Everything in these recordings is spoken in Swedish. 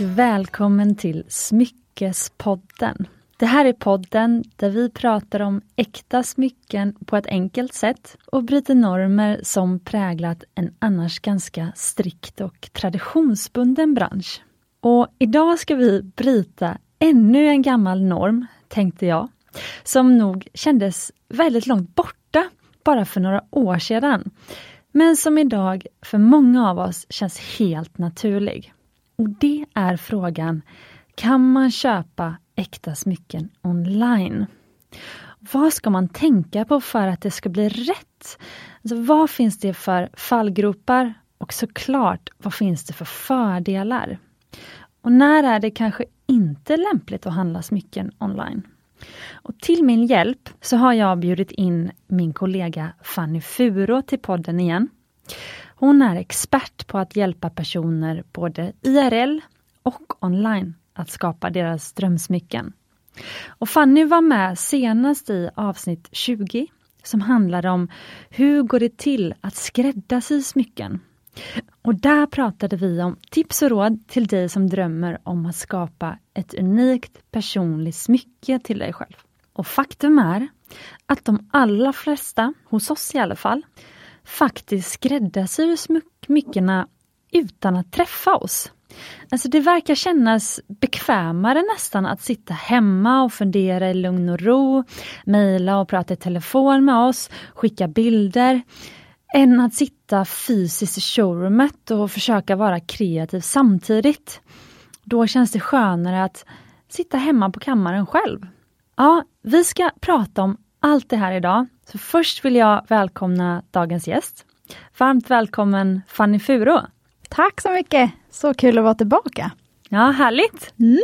välkommen till Smyckespodden. Det här är podden där vi pratar om äkta smycken på ett enkelt sätt och bryter normer som präglat en annars ganska strikt och traditionsbunden bransch. Och idag ska vi bryta ännu en gammal norm, tänkte jag, som nog kändes väldigt långt borta bara för några år sedan, men som idag för många av oss känns helt naturlig. Och det är frågan, kan man köpa äkta smycken online? Vad ska man tänka på för att det ska bli rätt? Alltså, vad finns det för fallgropar? Och såklart, vad finns det för fördelar? Och när är det kanske inte lämpligt att handla smycken online? Och till min hjälp så har jag bjudit in min kollega Fanny Furo till podden igen. Hon är expert på att hjälpa personer både IRL och online att skapa deras drömsmycken. Och Fanny var med senast i avsnitt 20 som handlade om hur går det till att skräddarsy smycken? Och där pratade vi om tips och råd till dig som drömmer om att skapa ett unikt personligt smycke till dig själv. Och faktum är att de allra flesta, hos oss i alla fall, faktiskt skräddarsyr smyckena utan att träffa oss. Alltså det verkar kännas bekvämare nästan att sitta hemma och fundera i lugn och ro, mejla och prata i telefon med oss, skicka bilder, än att sitta fysiskt i showroomet och försöka vara kreativ samtidigt. Då känns det skönare att sitta hemma på kammaren själv. Ja, vi ska prata om allt det här idag. Så först vill jag välkomna dagens gäst. Varmt välkommen Fanny Furo. Tack så mycket! Så kul att vara tillbaka. Ja, härligt! Mm.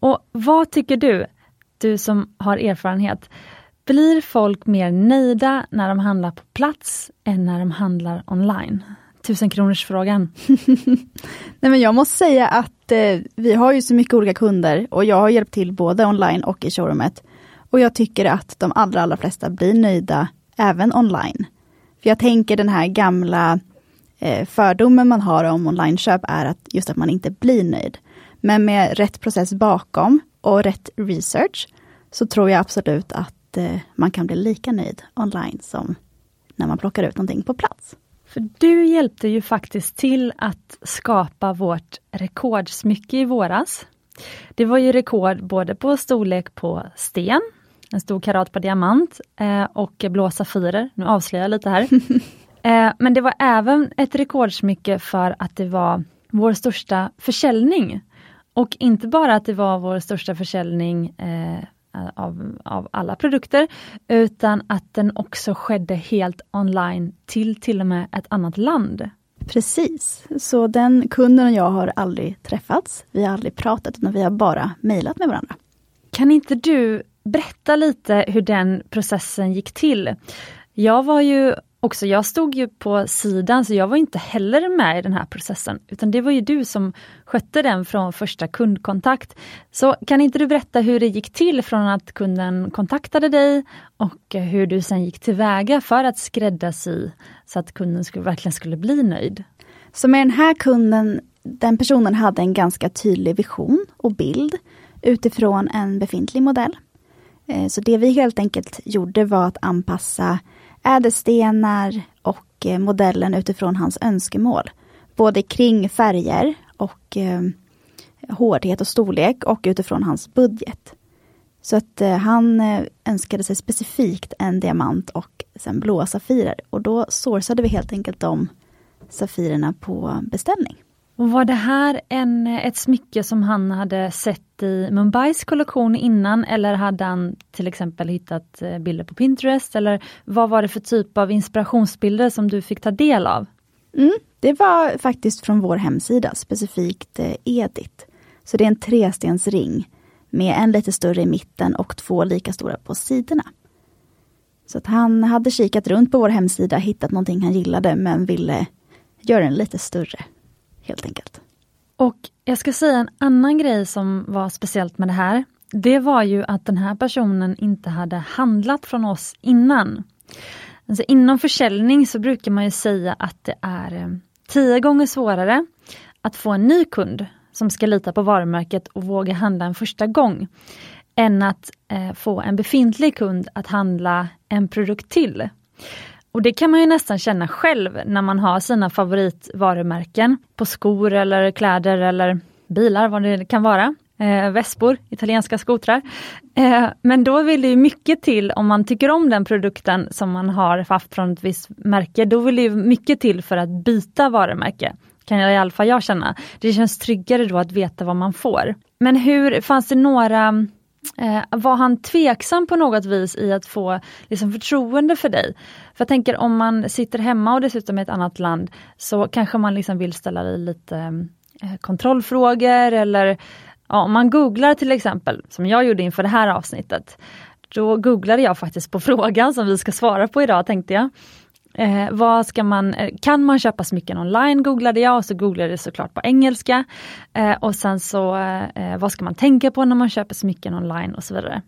Och vad tycker du, du som har erfarenhet, blir folk mer nöjda när de handlar på plats än när de handlar online? Tusen kronors frågan. Nej men jag måste säga att eh, vi har ju så mycket olika kunder och jag har hjälpt till både online och i showroomet. Och jag tycker att de allra, allra flesta blir nöjda även online. För jag tänker den här gamla eh, fördomen man har om onlineköp är att just att man inte blir nöjd. Men med rätt process bakom och rätt research så tror jag absolut att eh, man kan bli lika nöjd online som när man plockar ut någonting på plats. För du hjälpte ju faktiskt till att skapa vårt rekordsmycke i våras. Det var ju rekord både på storlek på sten, en stor karat på diamant eh, och blå safirer. Nu avslöjar jag lite här. eh, men det var även ett rekordsmycke för att det var vår största försäljning. Och inte bara att det var vår största försäljning eh, av, av alla produkter, utan att den också skedde helt online till till och med ett annat land. Precis, så den kunden och jag har aldrig träffats. Vi har aldrig pratat, utan vi har bara mejlat med varandra. Kan inte du berätta lite hur den processen gick till? Jag var ju också, jag stod ju på sidan så jag var inte heller med i den här processen, utan det var ju du som skötte den från första kundkontakt. Så kan inte du berätta hur det gick till från att kunden kontaktade dig och hur du sen gick tillväga för att skräddarsy så att kunden skulle, verkligen skulle bli nöjd? Så med den här kunden, den personen hade en ganska tydlig vision och bild utifrån en befintlig modell. Eh, så det vi helt enkelt gjorde var att anpassa ädelstenar och eh, modellen utifrån hans önskemål. Både kring färger och eh, hårdhet och storlek och utifrån hans budget. Så att han önskade sig specifikt en diamant och sen blåa safirer. Och då sourcade vi helt enkelt de safirerna på beställning. Och var det här en, ett smycke som han hade sett i Mumbais kollektion innan eller hade han till exempel hittat eh, bilder på Pinterest? Eller vad var det för typ av inspirationsbilder som du fick ta del av? Mm, det var faktiskt från vår hemsida, specifikt eh, Edit. Så det är en trestensring med en lite större i mitten och två lika stora på sidorna. Så att han hade kikat runt på vår hemsida, hittat någonting han gillade men ville göra den lite större helt enkelt. Och jag ska säga en annan grej som var speciellt med det här. Det var ju att den här personen inte hade handlat från oss innan. Alltså inom försäljning så brukar man ju säga att det är eh, tio gånger svårare att få en ny kund som ska lita på varumärket och våga handla en första gång, än att eh, få en befintlig kund att handla en produkt till. Och det kan man ju nästan känna själv när man har sina favoritvarumärken på skor eller kläder eller bilar, vad det kan vara. Eh, vespor, italienska skotrar. Eh, men då vill det ju mycket till om man tycker om den produkten som man har haft från ett visst märke. Då vill det mycket till för att byta varumärke. Kan jag i alla fall jag känna. Det känns tryggare då att veta vad man får. Men hur, fanns det några Eh, var han tveksam på något vis i att få liksom, förtroende för dig? För jag tänker om man sitter hemma och dessutom i ett annat land så kanske man liksom vill ställa dig lite eh, kontrollfrågor eller ja, om man googlar till exempel, som jag gjorde inför det här avsnittet. Då googlade jag faktiskt på frågan som vi ska svara på idag tänkte jag. Eh, vad ska man, eh, kan man köpa smycken online googlade jag och så googlade jag såklart på engelska. Eh, och sen så eh, eh vad ska man tänka på när man köper smycken online och så vidare.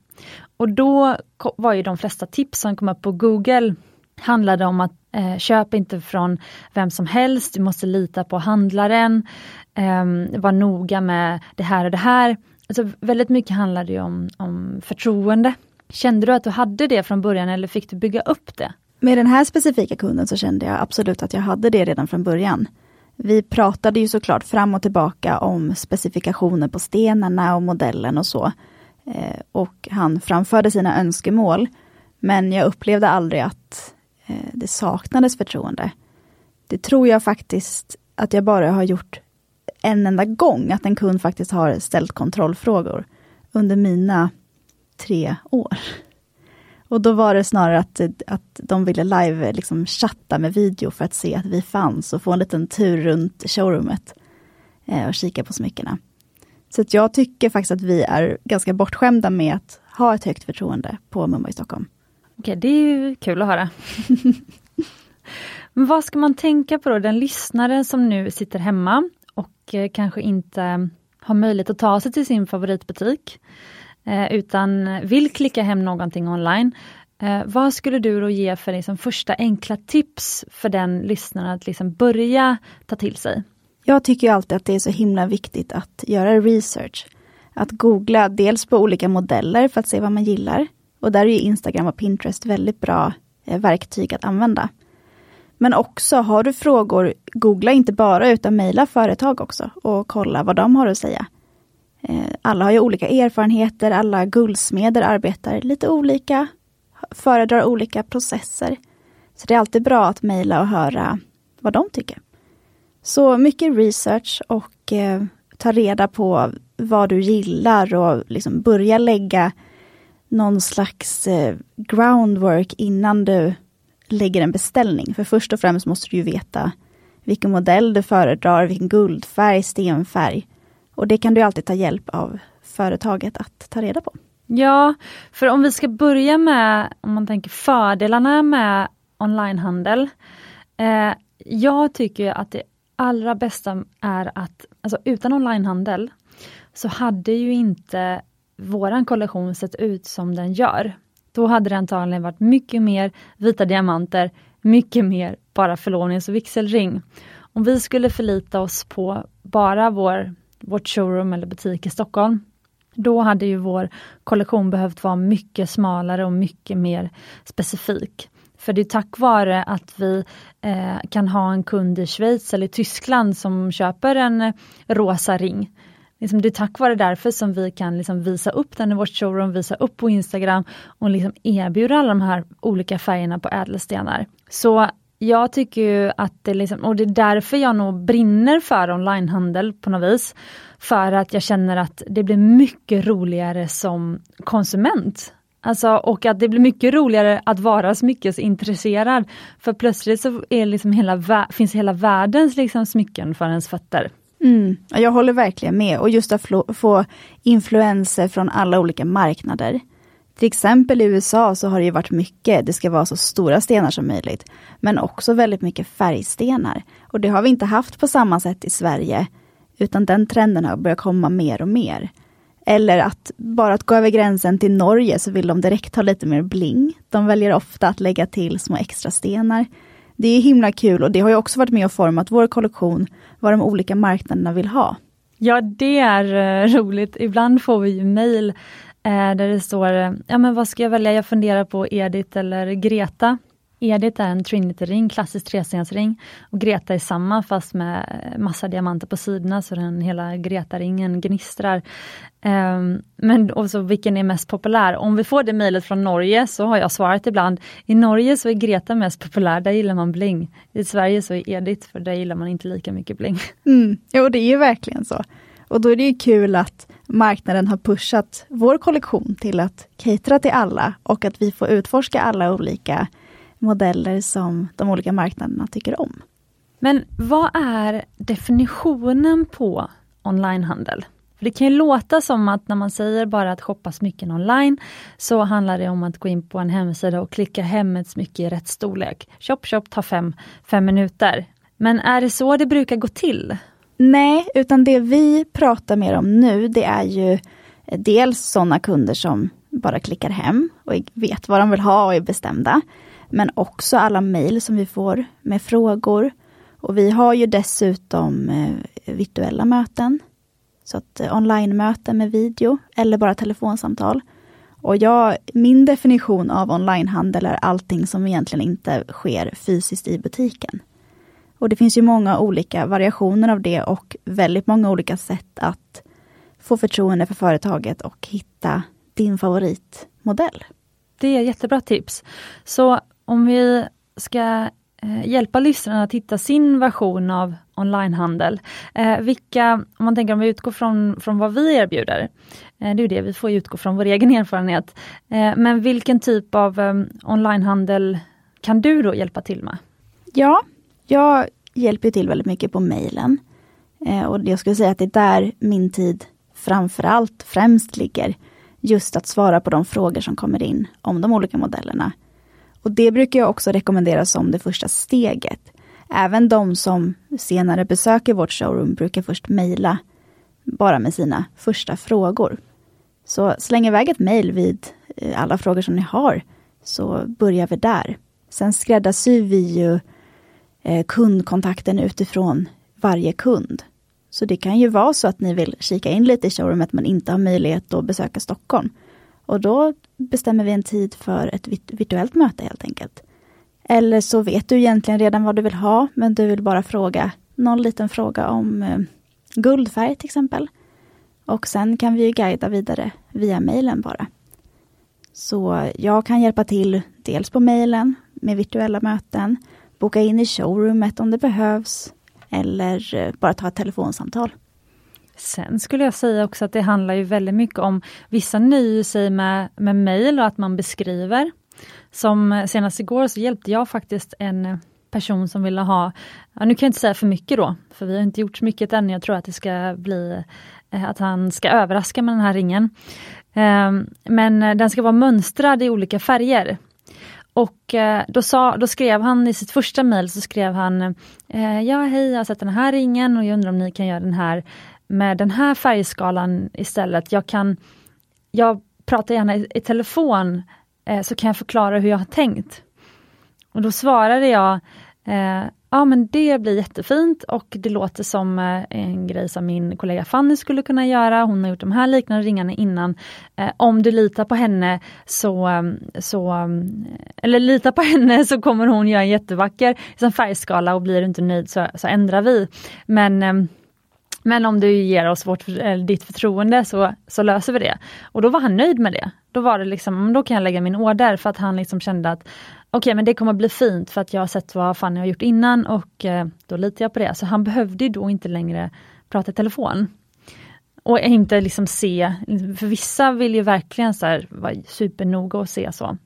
Och då var ju de flesta tips som kom upp på Google handlade om att eh, köp inte från vem som helst, du måste lita på handlaren, eh, var noga med det här och det här. Alltså väldigt mycket handlade om, om förtroende. Kände du att du hade det från början eller fick du bygga upp det? Med den här specifika kunden så kände jag absolut att jag hade det redan från början. Vi pratade ju såklart fram och tillbaka om specifikationer på stenarna och modellen och så. Eh, och han framförde sina önskemål. Men jag upplevde aldrig att eh, det saknades förtroende. Det tror jag faktiskt att jag bara har gjort en enda gång, att en kund faktiskt har ställt kontrollfrågor under mina tre år. Och då var det snarare att, att de ville live liksom chatta med video för att se att vi fanns och få en liten tur runt showroomet eh, och kika på smyckena. Så att jag tycker faktiskt att vi är ganska bortskämda med att ha ett högt förtroende på Mumma Stockholm. Okej, det är ju kul att höra. Men vad ska man tänka på då, den lyssnare som nu sitter hemma och eh, kanske inte har möjlighet att ta sig till sin favoritbutik Eh, utan vill klicka hem någonting online. Eh, vad skulle du då ge för liksom, första enkla tips för den lyssnaren att liksom börja ta till sig? Jag tycker alltid att det är så himla viktigt att göra research. Att googla dels på olika modeller för att se vad man gillar. Och där är Instagram och Pinterest väldigt bra eh, verktyg att använda. Men också, har du frågor, googla inte bara utan mejla företag också och kolla vad de har att säga. Eh, alla har ju olika erfarenheter, alla guldsmeder arbetar lite olika, föredrar olika processer. Så det är alltid bra att mejla och höra vad de tycker. Så mycket research och eh, ta reda på vad du gillar och liksom börja lägga någon slags eh, groundwork innan du lägger en beställning. För först och främst måste du ju veta vilken modell du föredrar, vilken guldfärg, stenfärg. Och det kan du alltid ta hjälp av företaget att ta reda på. Ja, för om vi ska börja med, om man tänker fördelarna med onlinehandel. Eh, jag tycker att det allra bästa är att, alltså utan onlinehandel, så hade ju inte våran kollektion sett ut som den gör. Då hade det antagligen varit mycket mer vita diamanter, mycket mer bara förlovnings och vigselring. Om vi skulle förlita oss på bara vår vårt showroom eller butik i Stockholm. Då hade ju vår kollektion behövt vara mycket smalare och mycket mer specifik. För det är tack vare att vi eh, kan ha en kund i Schweiz eller Tyskland som köper en eh, rosa ring. Liksom det är tack vare därför som vi kan liksom visa upp den i vårt showroom, visa upp på Instagram och liksom erbjuda alla de här olika färgerna på ädelstenar. Så jag tycker ju att det liksom, och det är därför jag nog brinner för onlinehandel på något vis. För att jag känner att det blir mycket roligare som konsument. Alltså, och att det blir mycket roligare att vara smyckesintresserad. För plötsligt så är liksom hela, finns hela världens liksom smycken för ens fötter. Mm, jag håller verkligen med och just att få influenser från alla olika marknader. Till exempel i USA så har det ju varit mycket, det ska vara så stora stenar som möjligt. Men också väldigt mycket färgstenar. Och det har vi inte haft på samma sätt i Sverige. Utan den trenden har börjat komma mer och mer. Eller att bara att gå över gränsen till Norge så vill de direkt ha lite mer bling. De väljer ofta att lägga till små extra stenar. Det är himla kul och det har ju också varit med och format vår kollektion, vad de olika marknaderna vill ha. Ja, det är eh, roligt. Ibland får vi ju mejl Eh, där det står, ja men vad ska jag välja? Jag funderar på Edith eller Greta. Edith är en Trinity-ring, klassisk trestensring. Och Greta är samma fast med massa diamanter på sidorna så den hela Greta-ringen gnistrar. Um, men också vilken är mest populär? Om vi får det mejlet från Norge så har jag svarat ibland. I Norge så är Greta mest populär, där gillar man bling. I Sverige så är Edith, för där gillar man inte lika mycket bling. Mm, jo, det är ju verkligen så. Och då är det ju kul att marknaden har pushat vår kollektion till att catera till alla och att vi får utforska alla olika modeller som de olika marknaderna tycker om. Men vad är definitionen på onlinehandel? För Det kan ju låta som att när man säger bara att shoppa smycken online så handlar det om att gå in på en hemsida och klicka hem ett smycke i rätt storlek. Shop, shop, tar fem, fem minuter. Men är det så det brukar gå till? Nej, utan det vi pratar mer om nu det är ju eh, dels sådana kunder som bara klickar hem och vet vad de vill ha och är bestämda. Men också alla mejl som vi får med frågor. Och vi har ju dessutom eh, virtuella möten. Så att eh, online-möten med video eller bara telefonsamtal. Och jag, min definition av onlinehandel är allting som egentligen inte sker fysiskt i butiken. Och det finns ju många olika variationer av det och väldigt många olika sätt att få förtroende för företaget och hitta din favoritmodell. Det är jättebra tips. Så om vi ska eh, hjälpa lyssnarna att hitta sin version av onlinehandel. Eh, vilka, om man tänker om vi utgår från, från vad vi erbjuder, eh, det är det, vi får utgå från vår egen erfarenhet. Eh, men vilken typ av eh, onlinehandel kan du då hjälpa till med? Ja, jag hjälper till väldigt mycket på mejlen. Eh, och jag skulle säga att det är där min tid framförallt främst ligger. Just att svara på de frågor som kommer in om de olika modellerna. Och det brukar jag också rekommendera som det första steget. Även de som senare besöker vårt showroom brukar först mejla bara med sina första frågor. Så släng iväg ett mejl vid eh, alla frågor som ni har, så börjar vi där. Sen skräddarsyr vi ju eh, Eh, kundkontakten utifrån varje kund. Så det kan ju vara så att ni vill kika in lite i showroomet men inte har möjlighet att besöka Stockholm. Och då bestämmer vi en tid för ett virtuellt möte helt enkelt. Eller så vet du egentligen redan vad du vill ha, men du vill bara fråga någon liten fråga om eh, guldfärg till exempel. Och sen kan vi guida vidare via mejlen bara. Så jag kan hjälpa till dels på mejlen med virtuella möten, boka in i showroomet om det behövs eller eh, bara ta ett telefonsamtal. Sen skulle jag säga också att det handlar ju väldigt mycket om, vissa nöjer sig med, med mejl och att man beskriver. Som eh, senast igår så hjälpte jag faktiskt en eh, person som ville ha, ja, nu kan jag inte säga för mycket då, för vi har inte gjort så mycket än, jag tror att det ska bli att han ska överraska med den här ringen. Ehm, men den ska vara mönstrad i olika färger. Och eh, då, sa, då skrev han i sitt första mejl så skrev han eh, Ja hej, jag har sett den här ringen och jag undrar om ni kan göra den här med den här färgskalan istället. Jag kan Jag pratar gärna i, i telefon eh, så kan jag förklara hur jag har tänkt. Och då svarade jag Ja men det blir jättefint och det låter som eh, en grej som min kollega Fanny skulle kunna göra. Hon har gjort de här liknande ringarna innan. Eh, om du litar på henne så, ehm, så ehm, eller lita på henne så kommer hon göra en jättevacker liksom färgskala och blir du inte nöjd så, så ändrar vi. Men ehm, men om du ger oss vårt, eh, ditt förtroende så, så löser vi det. Och då var han nöjd med det. Då var det liksom, mm, då kan jag lägga min order för att han liksom kände att okej okay, men det kommer bli fint för att jag har sett vad Fanny har gjort innan och eh, då litar jag på det. Så han behövde då inte längre prata i telefon. Och inte liksom se, för vissa vill ju verkligen så här, vara supernoga och se så.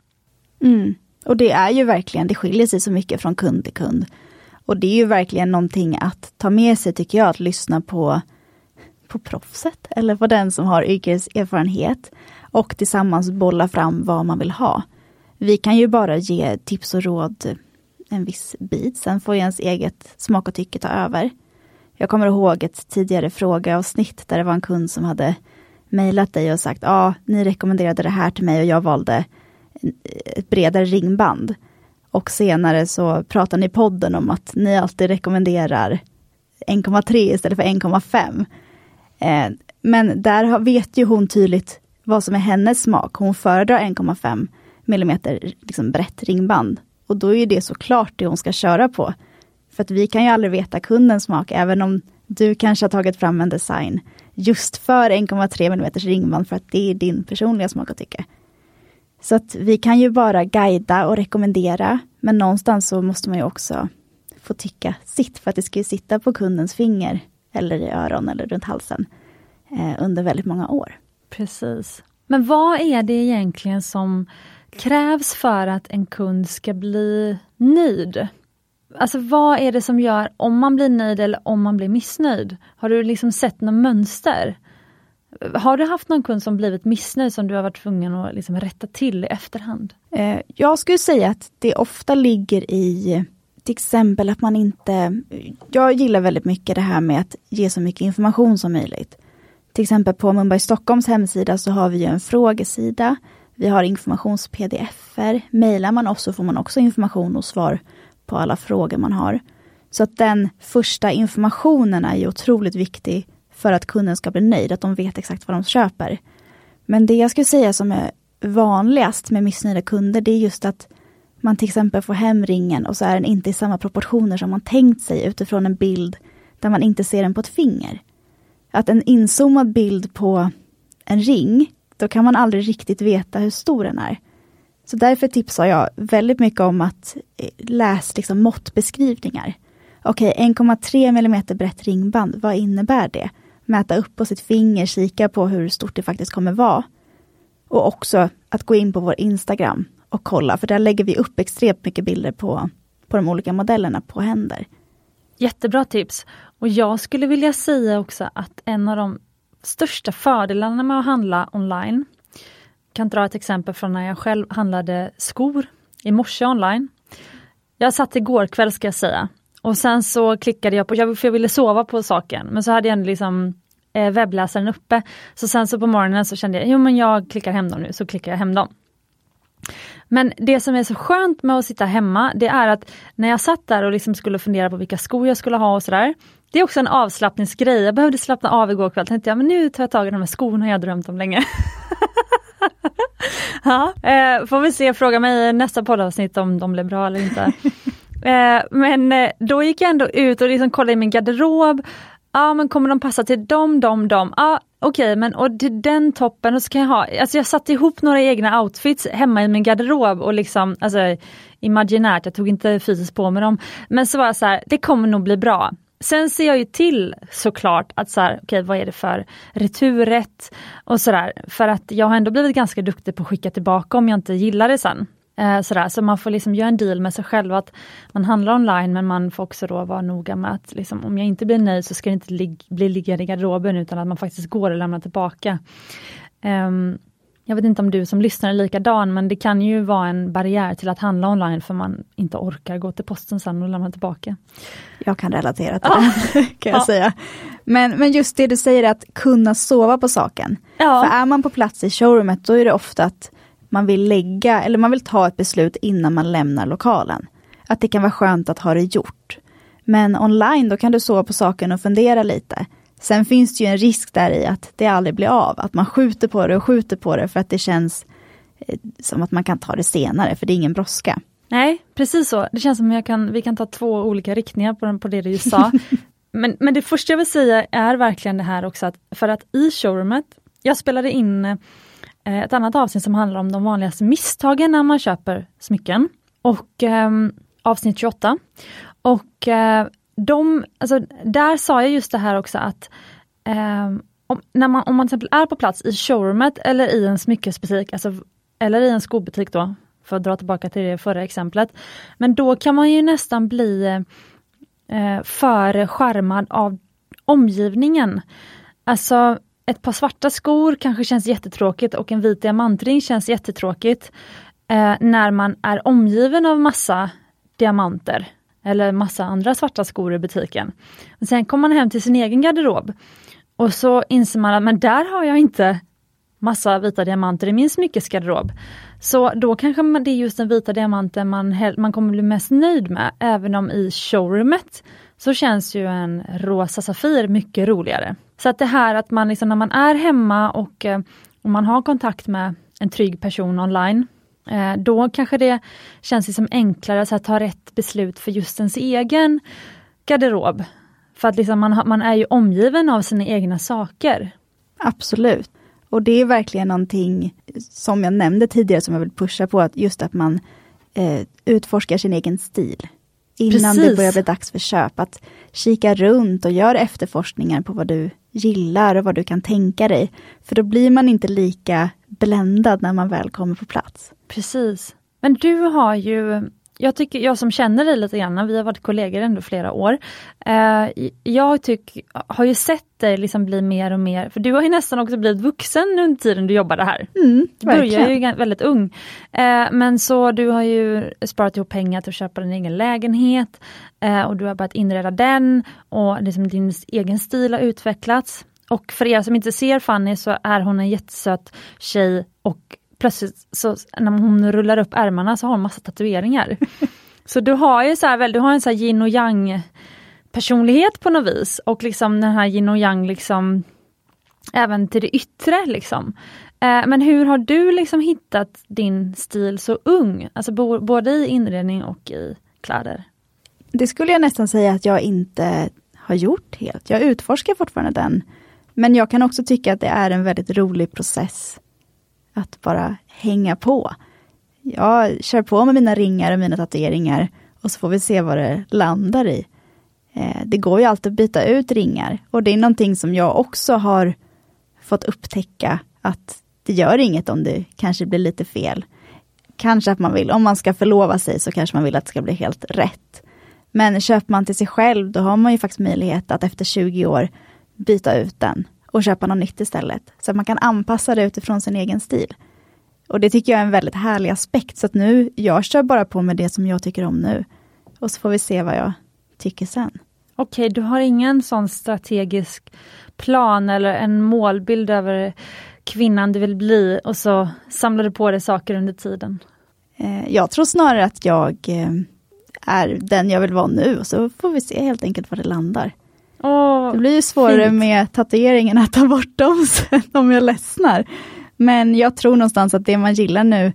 Mm. Och det är ju verkligen, det skiljer sig så mycket från kund till kund. Och det är ju verkligen någonting att ta med sig tycker jag, att lyssna på, på proffset eller på den som har yrkeserfarenhet och tillsammans bolla fram vad man vill ha. Vi kan ju bara ge tips och råd en viss bit, sen får ens eget smak och tycke ta över. Jag kommer ihåg ett tidigare frågeavsnitt där det var en kund som hade mejlat dig och sagt, ja, ni rekommenderade det här till mig och jag valde ett bredare ringband. Och senare så pratar ni i podden om att ni alltid rekommenderar 1,3 istället för 1,5. Eh, men där vet ju hon tydligt vad som är hennes smak. Hon föredrar 1,5 mm liksom brett ringband. Och då är det såklart det hon ska köra på. För att vi kan ju aldrig veta kundens smak, även om du kanske har tagit fram en design just för 1,3 mm ringband för att det är din personliga smak och tycke. Så att vi kan ju bara guida och rekommendera, men någonstans så måste man ju också få tycka sitt, för att det ska ju sitta på kundens finger, eller i öron eller runt halsen, eh, under väldigt många år. Precis. Men vad är det egentligen som krävs för att en kund ska bli nöjd? Alltså vad är det som gör om man blir nöjd eller om man blir missnöjd? Har du liksom sett något mönster? Har du haft någon kund som blivit missnöjd som du har varit tvungen att liksom rätta till i efterhand? Eh, jag skulle säga att det ofta ligger i till exempel att man inte... Jag gillar väldigt mycket det här med att ge så mycket information som möjligt. Till exempel på Mumbai Stockholms hemsida så har vi en frågesida. Vi har informations-pdf-er. Mailar man oss så får man också information och svar på alla frågor man har. Så att den första informationen är ju otroligt viktig för att kunden ska bli nöjd, att de vet exakt vad de köper. Men det jag skulle säga som är vanligast med missnöjda kunder, det är just att man till exempel får hem ringen och så är den inte i samma proportioner som man tänkt sig utifrån en bild där man inte ser den på ett finger. Att en inzoomad bild på en ring, då kan man aldrig riktigt veta hur stor den är. Så därför tipsar jag väldigt mycket om att eh, läsa liksom måttbeskrivningar. Okej, okay, 1,3 mm brett ringband, vad innebär det? Mäta upp på sitt finger, kika på hur stort det faktiskt kommer vara. Och också att gå in på vår Instagram och kolla, för där lägger vi upp extremt mycket bilder på, på de olika modellerna på händer. Jättebra tips! Och jag skulle vilja säga också att en av de största fördelarna med att handla online, kan dra ett exempel från när jag själv handlade skor i morse online. Jag satt igår kväll ska jag säga och sen så klickade jag på, för jag ville sova på saken, men så hade jag liksom eh, webbläsaren uppe. Så sen så på morgonen så kände jag, jo men jag klickar hem dem nu, så klickar jag hem dem. Men det som är så skönt med att sitta hemma, det är att när jag satt där och liksom skulle fundera på vilka skor jag skulle ha och sådär. Det är också en avslappningsgrej. Jag behövde slappna av igår kväll. Tänkte jag, men nu tar jag tag i de här skorna jag drömt om länge. ja, eh, får vi se, fråga mig i nästa poddavsnitt om de blev bra eller inte. Eh, men eh, då gick jag ändå ut och liksom kollade i min garderob. Ja, men kommer de passa till dem, dem, dem? Ja, okej, okay, men och till den toppen, och så kan jag ha, alltså jag satte ihop några egna outfits hemma i min garderob och liksom, alltså imaginärt, jag tog inte fysiskt på mig dem, men så var jag så här, det kommer nog bli bra. Sen ser jag ju till såklart att så här, okay, vad är det för returrätt och sådär. För att jag har ändå blivit ganska duktig på att skicka tillbaka om jag inte gillar det sen. Eh, sådär. Så man får liksom göra en deal med sig själv att man handlar online men man får också då vara noga med att liksom, om jag inte blir nöjd så ska det inte lig bli liggande i garderoben utan att man faktiskt går och lämnar tillbaka. Um, jag vet inte om du som lyssnar är likadan, men det kan ju vara en barriär till att handla online för man inte orkar gå till posten sen och lämna tillbaka. Jag kan relatera till det, kan jag ja. säga. Men, men just det du säger att kunna sova på saken. Ja. För är man på plats i showroomet då är det ofta att man vill lägga, eller man vill ta ett beslut innan man lämnar lokalen. Att det kan vara skönt att ha det gjort. Men online då kan du sova på saken och fundera lite. Sen finns det ju en risk där i att det aldrig blir av, att man skjuter på det och skjuter på det för att det känns eh, som att man kan ta det senare, för det är ingen brådska. Nej, precis så. Det känns som att kan, vi kan ta två olika riktningar på, på det du just sa. men, men det första jag vill säga är verkligen det här också att för att i showroomet, jag spelade in eh, Eh, ett annat avsnitt som handlar om de vanligaste misstagen när man köper smycken. Och eh, avsnitt 28. Och eh, de, alltså, där sa jag just det här också att eh, om, när man, om man till exempel är på plats i showroomet eller i en smyckesbutik, alltså, eller i en skobutik då, för att dra tillbaka till det förra exemplet. Men då kan man ju nästan bli eh, eh för skärmad av omgivningen. Alltså ett par svarta skor kanske känns jättetråkigt och en vit diamantring känns jättetråkigt eh, när man är omgiven av massa diamanter eller massa andra svarta skor i butiken. Men sen kommer man hem till sin egen garderob och så inser man att men där har jag inte massa vita diamanter i min smyckesgarderob. Så då kanske det är just den vita diamanten man, man kommer bli mest nöjd med, även om i showroomet så känns ju en rosa Safir mycket roligare. Så att det här att man liksom, när man är hemma och, eh, och man har kontakt med en trygg person online, eh, då kanske det känns liksom enklare att ta rätt beslut för just ens egen garderob. För att liksom man, man är ju omgiven av sina egna saker. Absolut. Och det är verkligen någonting som jag nämnde tidigare som jag vill pusha på, att just att man eh, utforskar sin egen stil. Innan Precis. det börjar bli dags för köp, att kika runt och gör efterforskningar på vad du gillar och vad du kan tänka dig. För då blir man inte lika bländad när man väl kommer på plats. Precis. Men du har ju jag tycker, jag som känner dig lite grann, vi har varit kollegor ändå flera år. Eh, jag tyck, har ju sett dig liksom bli mer och mer, för du har ju nästan också blivit vuxen under tiden du jobbade här. Mm, du började ju väldigt ung. Eh, men så du har ju sparat ihop pengar till att köpa din egen lägenhet eh, och du har börjat inreda den och liksom din egen stil har utvecklats. Och för er som inte ser Fanny så är hon en jättesöt tjej och plötsligt så när hon rullar upp ärmarna så har hon massa tatueringar. så du har ju så här, du har en så yin och yang personlighet på något vis och liksom den här yin och yang liksom även till det yttre liksom. Eh, men hur har du liksom hittat din stil så ung? Alltså både i inredning och i kläder? Det skulle jag nästan säga att jag inte har gjort helt. Jag utforskar fortfarande den. Men jag kan också tycka att det är en väldigt rolig process att bara hänga på. Jag kör på med mina ringar och mina tatueringar och så får vi se vad det landar i. Eh, det går ju alltid att byta ut ringar och det är någonting som jag också har fått upptäcka att det gör inget om det kanske blir lite fel. Kanske att man vill, om man ska förlova sig så kanske man vill att det ska bli helt rätt. Men köper man till sig själv, då har man ju faktiskt möjlighet att efter 20 år byta ut den och köpa något nytt istället. Så att man kan anpassa det utifrån sin egen stil. Och det tycker jag är en väldigt härlig aspekt. Så att nu, jag kör bara på med det som jag tycker om nu. Och så får vi se vad jag tycker sen. Okej, du har ingen sån strategisk plan eller en målbild över kvinnan du vill bli och så samlar du på dig saker under tiden? Eh, jag tror snarare att jag eh, är den jag vill vara nu och så får vi se helt enkelt var det landar. Oh, det blir ju svårare fint. med tatueringen att ta bort dem sen om jag ledsnar. Men jag tror någonstans att det man gillar nu,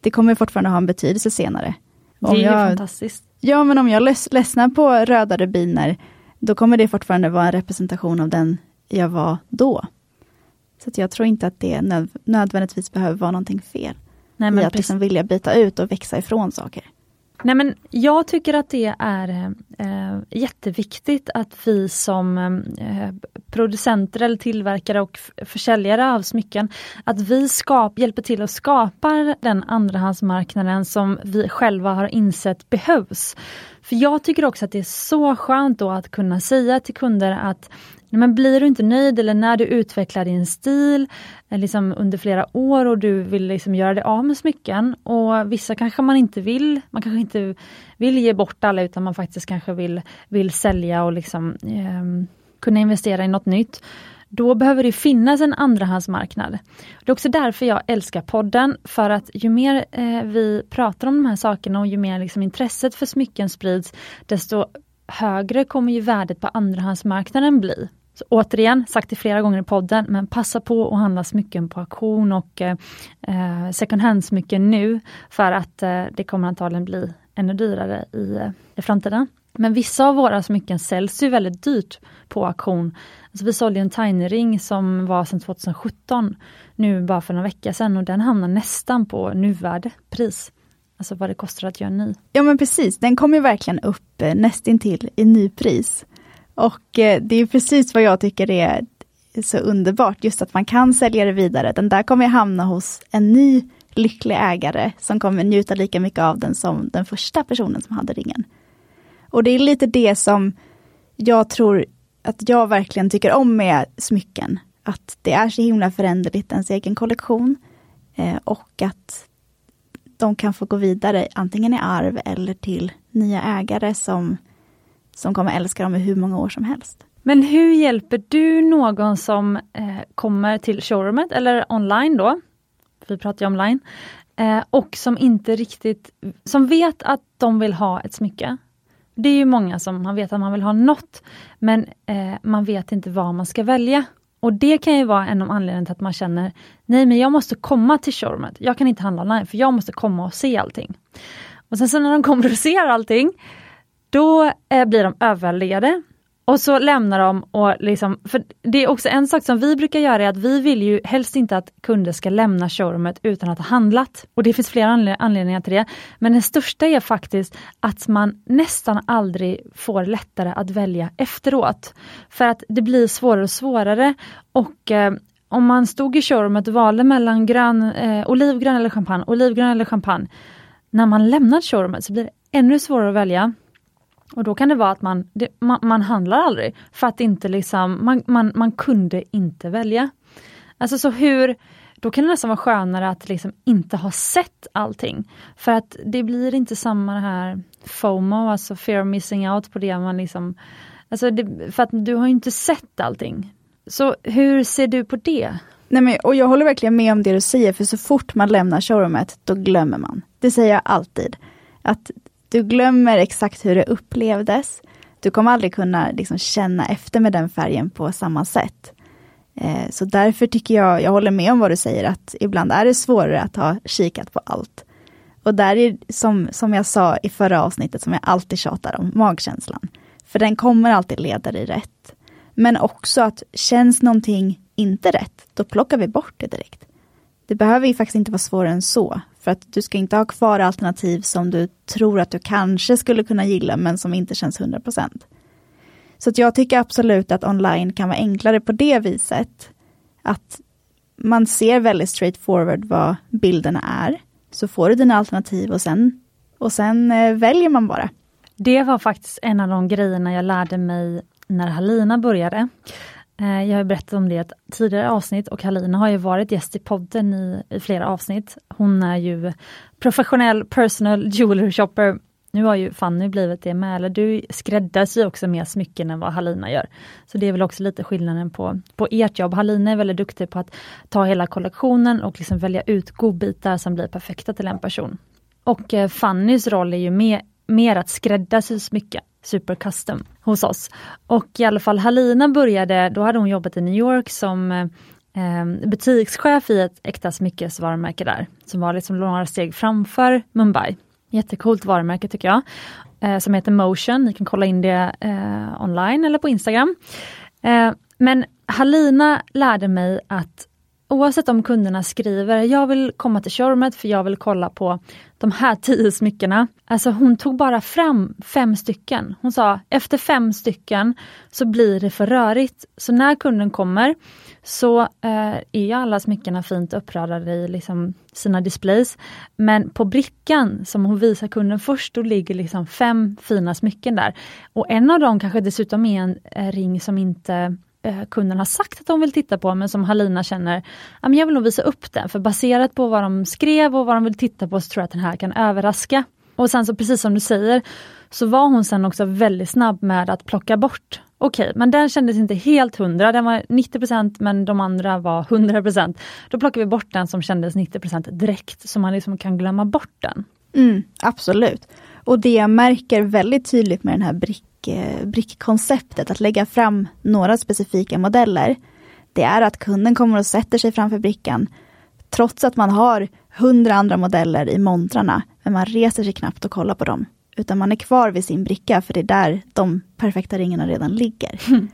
det kommer fortfarande ha en betydelse senare. Om det är jag, fantastiskt. Ja, men om jag ledsnar på röda rubiner, då kommer det fortfarande vara en representation av den jag var då. Så jag tror inte att det nödvändigtvis behöver vara någonting fel. Nej, men I att liksom vilja byta ut och växa ifrån saker. Nej men jag tycker att det är eh, jätteviktigt att vi som eh, producenter eller tillverkare och försäljare av smycken, att vi skap, hjälper till att skapa den andrahandsmarknaden som vi själva har insett behövs. För jag tycker också att det är så skönt då att kunna säga till kunder att men blir du inte nöjd eller när du utvecklar din stil eh, liksom under flera år och du vill liksom göra dig av med smycken och vissa kanske man inte vill, man kanske inte vill ge bort alla utan man faktiskt kanske vill, vill sälja och liksom eh, kunna investera i något nytt. Då behöver det finnas en andrahandsmarknad. Det är också därför jag älskar podden, för att ju mer eh, vi pratar om de här sakerna och ju mer liksom intresset för smycken sprids, desto högre kommer ju värdet på andrahandsmarknaden bli. Så återigen, sagt det flera gånger i podden, men passa på att handla smycken på auktion och eh, second hand-smycken nu, för att eh, det kommer antagligen bli ännu dyrare i, eh, i framtiden. Men vissa av våra smycken säljs ju väldigt dyrt på auktion. Alltså vi sålde en Tiny-ring som var sedan 2017, nu bara för några vecka sedan och den hamnar nästan på nuvärdepris. Alltså vad det kostar att göra ny. Ja men precis, den kommer verkligen upp eh, nästintill i nypris. Och eh, det är precis vad jag tycker är så underbart, just att man kan sälja det vidare. Den där kommer hamna hos en ny lycklig ägare som kommer njuta lika mycket av den som den första personen som hade ringen. Och det är lite det som jag tror att jag verkligen tycker om med smycken. Att det är så himla föränderligt, ens egen kollektion. Eh, och att de kan få gå vidare antingen i arv eller till nya ägare som som kommer älska dem i hur många år som helst. Men hur hjälper du någon som eh, kommer till showroomet eller online då? Vi pratar ju online. Eh, och som inte riktigt, som vet att de vill ha ett smycke. det är ju många som man vet att man vill ha något, men eh, man vet inte vad man ska välja. Och det kan ju vara en av anledningarna till att man känner, nej men jag måste komma till showroomet, jag kan inte handla online för jag måste komma och se allting. Och sen så när de kommer och ser allting, då eh, blir de överväldigade. Och så lämnar de och liksom, för det är också en sak som vi brukar göra är att vi vill ju helst inte att kunder ska lämna showroomet utan att ha handlat. Och det finns flera anledningar till det. Men den största är faktiskt att man nästan aldrig får lättare att välja efteråt. För att det blir svårare och svårare och eh, om man stod i showroomet och valde mellan grön, eh, olivgrön eller champagne, olivgrön eller champagne. När man lämnar showroomet så blir det ännu svårare att välja. Och då kan det vara att man, det, man, man, handlar aldrig för att inte liksom, man, man, man kunde inte välja. Alltså så hur, då kan det nästan vara skönare att liksom inte ha sett allting. För att det blir inte samma här FOMO, alltså fear of missing out på det man liksom, alltså det, för att du har inte sett allting. Så hur ser du på det? Nej, men, och jag håller verkligen med om det du säger, för så fort man lämnar showroomet, då glömmer man. Det säger jag alltid. Att du glömmer exakt hur det upplevdes. Du kommer aldrig kunna liksom känna efter med den färgen på samma sätt. Eh, så därför tycker jag, jag håller med om vad du säger, att ibland är det svårare att ha kikat på allt. Och där är som, som jag sa i förra avsnittet, som jag alltid tjatar om, magkänslan. För den kommer alltid leda dig rätt. Men också att känns någonting inte rätt, då plockar vi bort det direkt. Det behöver ju faktiskt inte vara svårare än så. För att du ska inte ha kvar alternativ som du tror att du kanske skulle kunna gilla men som inte känns 100%. Så att jag tycker absolut att online kan vara enklare på det viset. Att man ser väldigt straightforward vad bilderna är. Så får du dina alternativ och sen, och sen eh, väljer man bara. Det var faktiskt en av de grejerna jag lärde mig när Halina började. Eh, jag har berättat om det i ett tidigare avsnitt och Halina har ju varit gäst i podden i, i flera avsnitt. Hon är ju professionell personal jewelry shopper. Nu har ju Fanny blivit det med, eller du skräddarsyr också mer smycken än vad Halina gör. Så det är väl också lite skillnaden på, på ert jobb. Halina är väldigt duktig på att ta hela kollektionen och liksom välja ut godbitar som blir perfekta till en person. Och eh, Fannys roll är ju mer, mer att skräddarsy smycken super custom hos oss. Och i alla fall Halina började, då hade hon jobbat i New York som eh, eh, butikschef i ett äkta smyckesvarumärke där, som var liksom några steg framför Mumbai. Jättecoolt varumärke tycker jag, eh, som heter Motion. Ni kan kolla in det eh, online eller på Instagram. Eh, men Halina lärde mig att oavsett om kunderna skriver, jag vill komma till showroomet för jag vill kolla på de här tio smyckena. Alltså hon tog bara fram fem stycken. Hon sa efter fem stycken så blir det för rörigt. Så när kunden kommer så eh, är alla smyckena fint uppradade i liksom sina displays. Men på brickan som hon visar kunden först, då ligger liksom fem fina smycken där. Och en av dem kanske dessutom är en eh, ring som inte eh, kunden har sagt att de vill titta på men som Halina känner, ja, men jag vill nog visa upp den för baserat på vad de skrev och vad de vill titta på så tror jag att den här kan överraska. Och sen så precis som du säger så var hon sen också väldigt snabb med att plocka bort. Okej, okay, men den kändes inte helt hundra, den var 90% men de andra var 100% Då plockar vi bort den som kändes 90% direkt så man liksom kan glömma bort den. Mm, absolut. Och det jag märker väldigt tydligt med den här brick Eh, brickkonceptet, att lägga fram några specifika modeller, det är att kunden kommer och sätter sig framför brickan, trots att man har hundra andra modeller i montrarna, men man reser sig knappt och kollar på dem, utan man är kvar vid sin bricka, för det är där de perfekta ringarna redan ligger. Mm.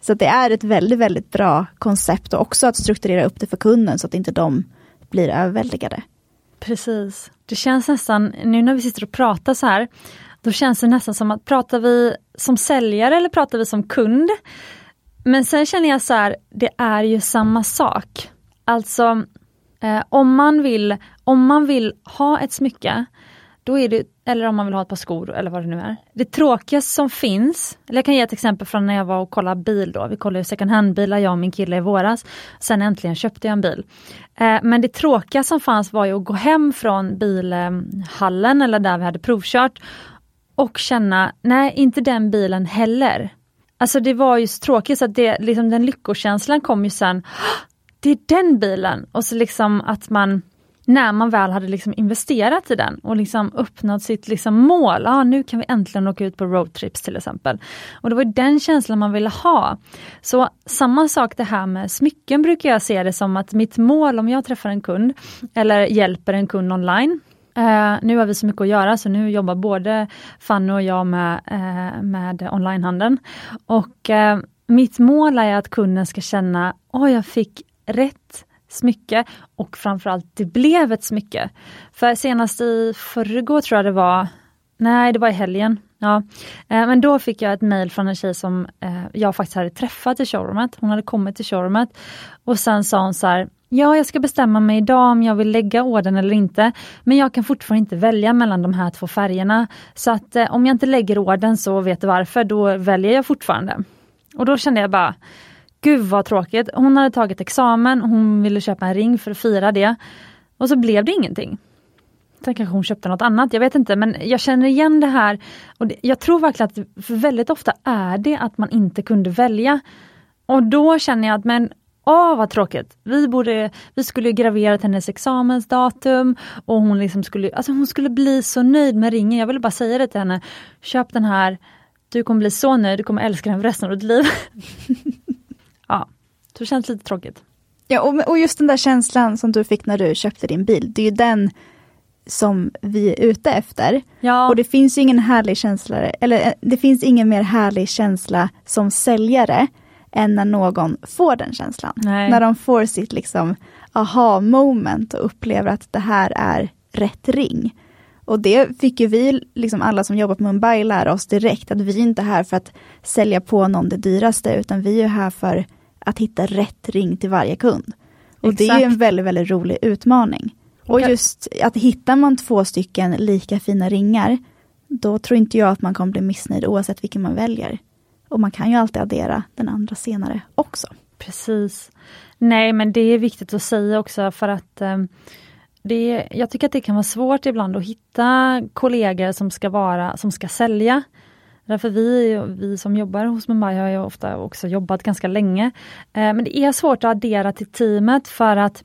Så det är ett väldigt, väldigt bra koncept och också att strukturera upp det för kunden så att inte de blir överväldigade. Precis. Det känns nästan, nu när vi sitter och pratar så här, då känns det nästan som att pratar vi som säljare eller pratar vi som kund? Men sen känner jag så här, det är ju samma sak. Alltså eh, om, man vill, om man vill ha ett smycke, då är det, eller om man vill ha ett par skor eller vad det nu är. Det tråkigaste som finns, eller jag kan ge ett exempel från när jag var och kollade bil då. Vi kollade second hand-bilar, jag och min kille i våras. Sen äntligen köpte jag en bil. Eh, men det tråkiga som fanns var ju att gå hem från bilhallen eller där vi hade provkört och känna, nej inte den bilen heller. Alltså det var ju så tråkigt så att det, liksom den lyckokänslan kom ju sen, det är den bilen! Och så liksom att man när man väl hade liksom investerat i den och liksom uppnått sitt liksom mål. ah, nu kan vi äntligen åka ut på roadtrips till exempel. Och det var den känslan man ville ha. Så samma sak det här med smycken brukar jag se det som att mitt mål om jag träffar en kund eller hjälper en kund online Eh, nu har vi så mycket att göra så nu jobbar både Fanny och jag med, eh, med onlinehandeln. Och eh, mitt mål är att kunden ska känna, åh oh, jag fick rätt smycke och framförallt det blev ett smycke. För senast i förrgår tror jag det var, nej det var i helgen, Ja, eh, men då fick jag ett mail från en tjej som eh, jag faktiskt hade träffat i showroomet. Hon hade kommit till showroomet och sen sa hon så här, ja jag ska bestämma mig idag om jag vill lägga orden eller inte. Men jag kan fortfarande inte välja mellan de här två färgerna. Så att eh, om jag inte lägger orden så vet du varför, då väljer jag fortfarande. Och då kände jag bara, Gud vad tråkigt. Hon hade tagit examen, hon ville köpa en ring för att fira det. Och så blev det ingenting. Sen kanske hon köpte något annat, jag vet inte men jag känner igen det här. Och jag tror verkligen att för väldigt ofta är det att man inte kunde välja. Och då känner jag att men Åh vad tråkigt! Vi, borde, vi skulle gravera hennes examensdatum och hon, liksom skulle, alltså hon skulle bli så nöjd med ringen. Jag ville bara säga det till henne. Köp den här, du kommer bli så nöjd, du kommer älska den för resten av ditt liv. ja, det känns lite tråkigt. Ja, och, och just den där känslan som du fick när du köpte din bil, det är ju den som vi är ute efter. Ja. Och det finns ingen härlig känsla, eller eh, det finns ingen mer härlig känsla som säljare än när någon får den känslan. Nej. När de får sitt liksom aha moment och upplever att det här är rätt ring. Och det fick ju vi, liksom alla som jobbar på Mumbai, lära oss direkt att vi är inte här för att sälja på någon det dyraste, utan vi är här för att hitta rätt ring till varje kund. Och Exakt. det är en väldigt, väldigt rolig utmaning. Och just att hittar man två stycken lika fina ringar, då tror inte jag att man kommer bli missnöjd oavsett vilken man väljer. Och man kan ju alltid addera den andra senare också. Precis. Nej men det är viktigt att säga också för att eh, det, jag tycker att det kan vara svårt ibland att hitta kollegor som ska vara, som ska sälja. Därför vi, vi som jobbar hos Mumbai har ju ofta också jobbat ganska länge. Eh, men det är svårt att addera till teamet för att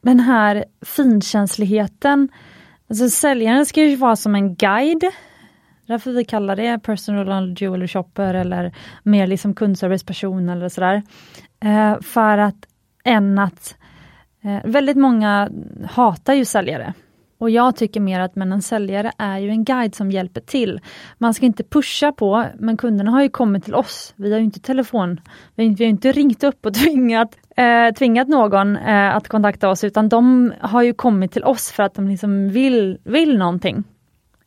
den här finkänsligheten, alltså säljaren ska ju vara som en guide. Därför vi kallar det personal jewelry shopper eller mer liksom kundserviceperson eller sådär. Eh, för att än att eh, väldigt många hatar ju säljare. Och jag tycker mer att men en säljare är ju en guide som hjälper till. Man ska inte pusha på, men kunderna har ju kommit till oss. Vi har ju inte telefon, vi har inte ringt upp och tvingat, eh, tvingat någon eh, att kontakta oss, utan de har ju kommit till oss för att de liksom vill, vill någonting.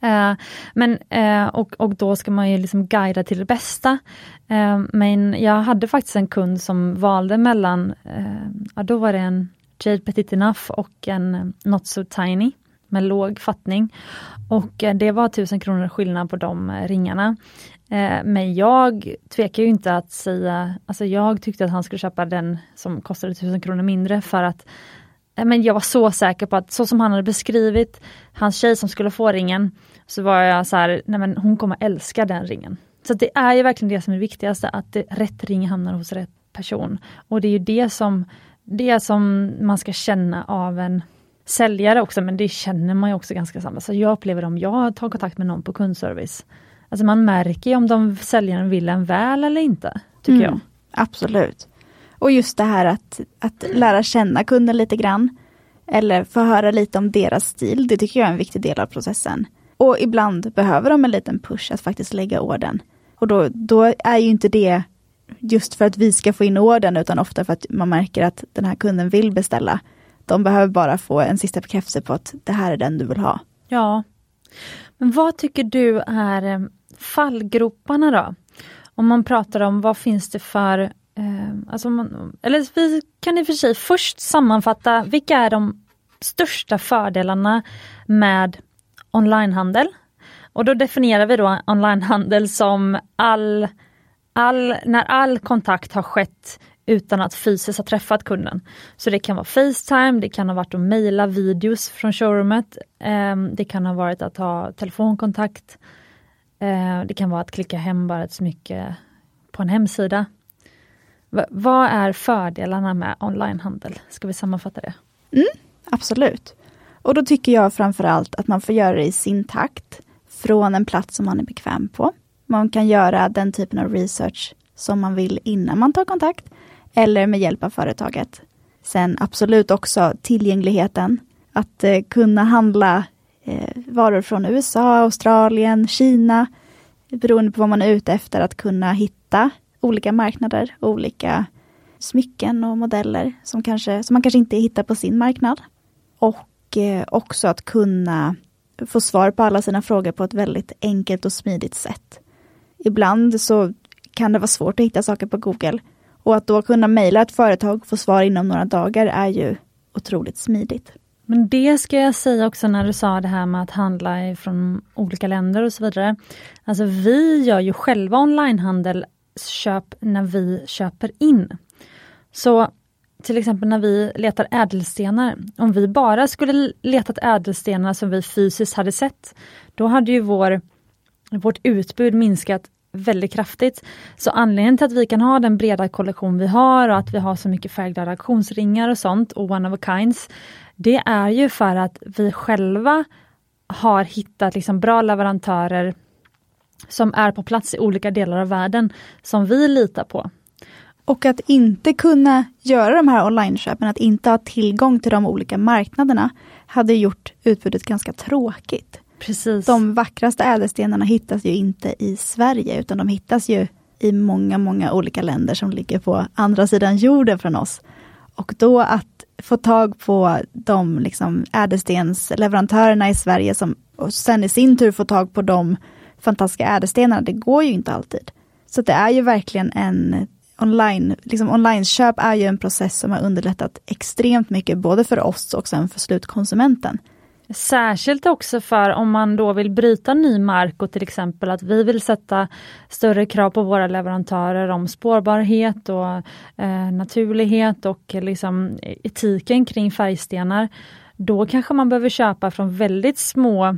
Eh, men, eh, och, och då ska man ju liksom guida till det bästa. Eh, men jag hade faktiskt en kund som valde mellan, eh, ja, då var det en Jade Petit Enough och en eh, Not So Tiny med låg fattning. Och eh, det var 1000 kronor skillnad på de ringarna. Men jag tvekar ju inte att säga, alltså jag tyckte att han skulle köpa den som kostade 1000 kronor mindre för att men jag var så säker på att så som han hade beskrivit hans tjej som skulle få ringen, så var jag så här, nej men hon kommer älska den ringen. Så det är ju verkligen det som är det viktigaste, att det, rätt ring hamnar hos rätt person. Och det är ju det som, det som man ska känna av en säljare också, men det känner man ju också ganska samma. Så jag upplever om jag tar kontakt med någon på kundservice, alltså man märker om de säljaren vill en väl eller inte, tycker mm, jag. Absolut. Och just det här att, att lära känna kunden lite grann, eller få höra lite om deras stil, det tycker jag är en viktig del av processen. Och ibland behöver de en liten push att faktiskt lägga orden. Och då, då är ju inte det just för att vi ska få in orden, utan ofta för att man märker att den här kunden vill beställa. De behöver bara få en sista bekräftelse på att det här är den du vill ha. Ja. Men vad tycker du är eh, fallgroparna då? Om man pratar om vad finns det för eh, alltså man, eller vi kan i och för sig först sammanfatta vilka är de största fördelarna med onlinehandel? Och då definierar vi då onlinehandel som all, all, när all kontakt har skett utan att fysiskt ha träffat kunden. Så det kan vara Facetime, det kan ha varit att mejla videos från showroomet. Ehm, det kan ha varit att ha telefonkontakt. Eh, det kan vara att klicka hem bara ett smycke på en hemsida. Vad är fördelarna med onlinehandel? Ska vi sammanfatta det? Mm, absolut. Och då tycker jag framförallt att man får göra det i sin takt, från en plats som man är bekväm på. Man kan göra den typen av research som man vill innan man tar kontakt, eller med hjälp av företaget. Sen absolut också tillgängligheten, att eh, kunna handla eh, varor från USA, Australien, Kina, beroende på vad man är ute efter, att kunna hitta olika marknader, olika smycken och modeller som, kanske, som man kanske inte hittar på sin marknad. Och och också att kunna få svar på alla sina frågor på ett väldigt enkelt och smidigt sätt. Ibland så kan det vara svårt att hitta saker på Google. Och att då kunna mejla ett företag och få svar inom några dagar är ju otroligt smidigt. Men det ska jag säga också när du sa det här med att handla från olika länder och så vidare. Alltså vi gör ju själva onlinehandelsköp när vi köper in. Så till exempel när vi letar ädelstenar, om vi bara skulle letat ädelstenar som vi fysiskt hade sett, då hade ju vår, vårt utbud minskat väldigt kraftigt. Så anledningen till att vi kan ha den breda kollektion vi har och att vi har så mycket färgglada auktionsringar och sånt och one of a kinds, det är ju för att vi själva har hittat liksom bra leverantörer som är på plats i olika delar av världen som vi litar på. Och att inte kunna göra de här online-köpen, att inte ha tillgång till de olika marknaderna, hade gjort utbudet ganska tråkigt. Precis. De vackraste ädelstenarna hittas ju inte i Sverige, utan de hittas ju i många, många olika länder som ligger på andra sidan jorden från oss. Och då att få tag på de liksom ädelstensleverantörerna i Sverige som och sen i sin tur få tag på de fantastiska ädelstenarna, det går ju inte alltid. Så det är ju verkligen en online, liksom online-köp är ju en process som har underlättat extremt mycket, både för oss och sen för slutkonsumenten. Särskilt också för om man då vill bryta ny mark och till exempel att vi vill sätta större krav på våra leverantörer om spårbarhet och eh, naturlighet och liksom etiken kring färgstenar. Då kanske man behöver köpa från väldigt små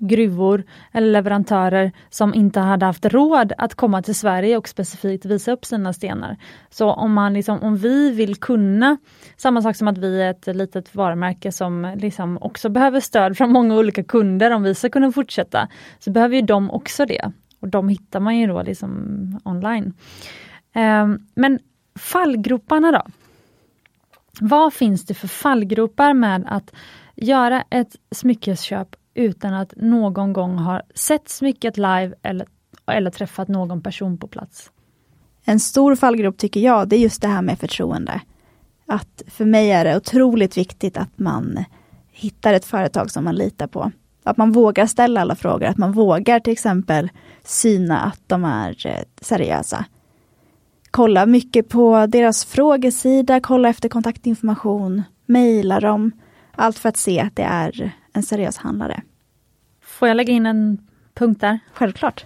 gruvor eller leverantörer som inte hade haft råd att komma till Sverige och specifikt visa upp sina stenar. Så om, man liksom, om vi vill kunna, samma sak som att vi är ett litet varumärke som liksom också behöver stöd från många olika kunder om vi ska kunna fortsätta, så behöver ju de också det. Och de hittar man ju då liksom online. Ehm, men fallgroparna då? Vad finns det för fallgropar med att göra ett smyckesköp utan att någon gång ha sett smycket live eller, eller träffat någon person på plats. En stor fallgrop tycker jag, det är just det här med förtroende. Att för mig är det otroligt viktigt att man hittar ett företag som man litar på. Att man vågar ställa alla frågor, att man vågar till exempel syna att de är eh, seriösa. Kolla mycket på deras frågesida, kolla efter kontaktinformation, mejla dem. Allt för att se att det är en seriös handlare. Får jag lägga in en punkt där? Självklart.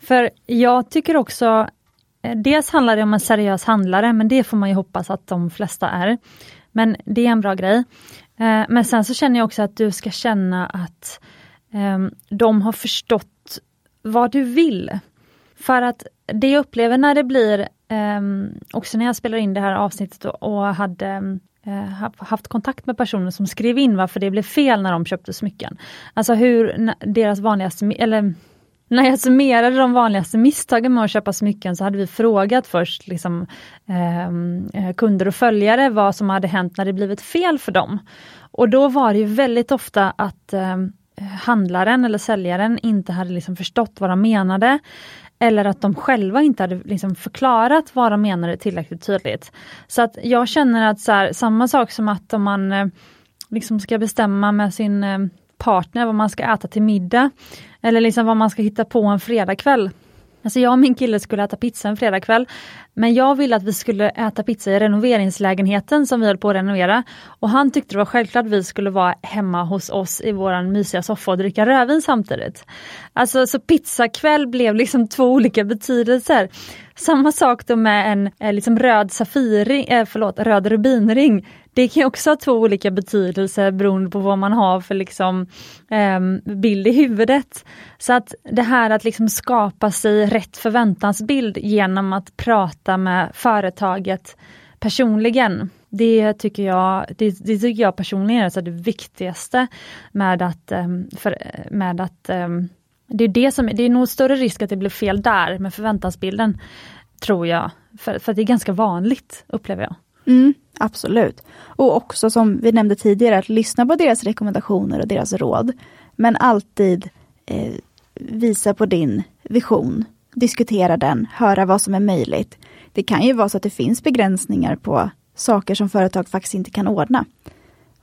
För jag tycker också, eh, dels handlar det om en seriös handlare, men det får man ju hoppas att de flesta är. Men det är en bra grej. Eh, men sen så känner jag också att du ska känna att ehm, de har förstått vad du vill. För att det jag upplever när det blir, ehm, också när jag spelar in det här avsnittet och hade Eh, Eh, haft kontakt med personer som skrev in varför det blev fel när de köpte smycken. Alltså hur deras vanligaste, eller när jag summerade de vanligaste misstagen med att köpa smycken så hade vi frågat först liksom, ehm, eh, kunder och följare vad som hade hänt när det blivit fel för dem. Och då var det ju väldigt ofta att eh, handlaren eller säljaren inte hade liksom förstått vad de menade. Eller att de själva inte hade liksom förklarat vad de menade tillräckligt tydligt. Så att jag känner att så här, samma sak som att om man eh, liksom ska bestämma med sin eh, partner vad man ska äta till middag. Eller liksom vad man ska hitta på en fredagkväll. Alltså jag och min kille skulle äta pizza en fredagkväll. Men jag ville att vi skulle äta pizza i renoveringslägenheten som vi höll på att renovera. Och han tyckte det var självklart att vi skulle vara hemma hos oss i våran mysiga soffa och dricka rödvin samtidigt. Alltså så pizzakväll blev liksom två olika betydelser. Samma sak då med en eh, liksom röd safiri, eh, förlåt, röd rubinring. Det kan också ha två olika betydelser beroende på vad man har för liksom, eh, bild i huvudet. Så att det här att liksom skapa sig rätt förväntansbild genom att prata med företaget personligen. Det tycker jag, det, det tycker jag personligen är det viktigaste med att, ehm, för, med att ehm, det är, det, som, det är nog större risk att det blir fel där med förväntansbilden, tror jag. För, för det är ganska vanligt, upplever jag. Mm, absolut. Och också som vi nämnde tidigare, att lyssna på deras rekommendationer och deras råd. Men alltid eh, visa på din vision, diskutera den, höra vad som är möjligt. Det kan ju vara så att det finns begränsningar på saker som företag faktiskt inte kan ordna.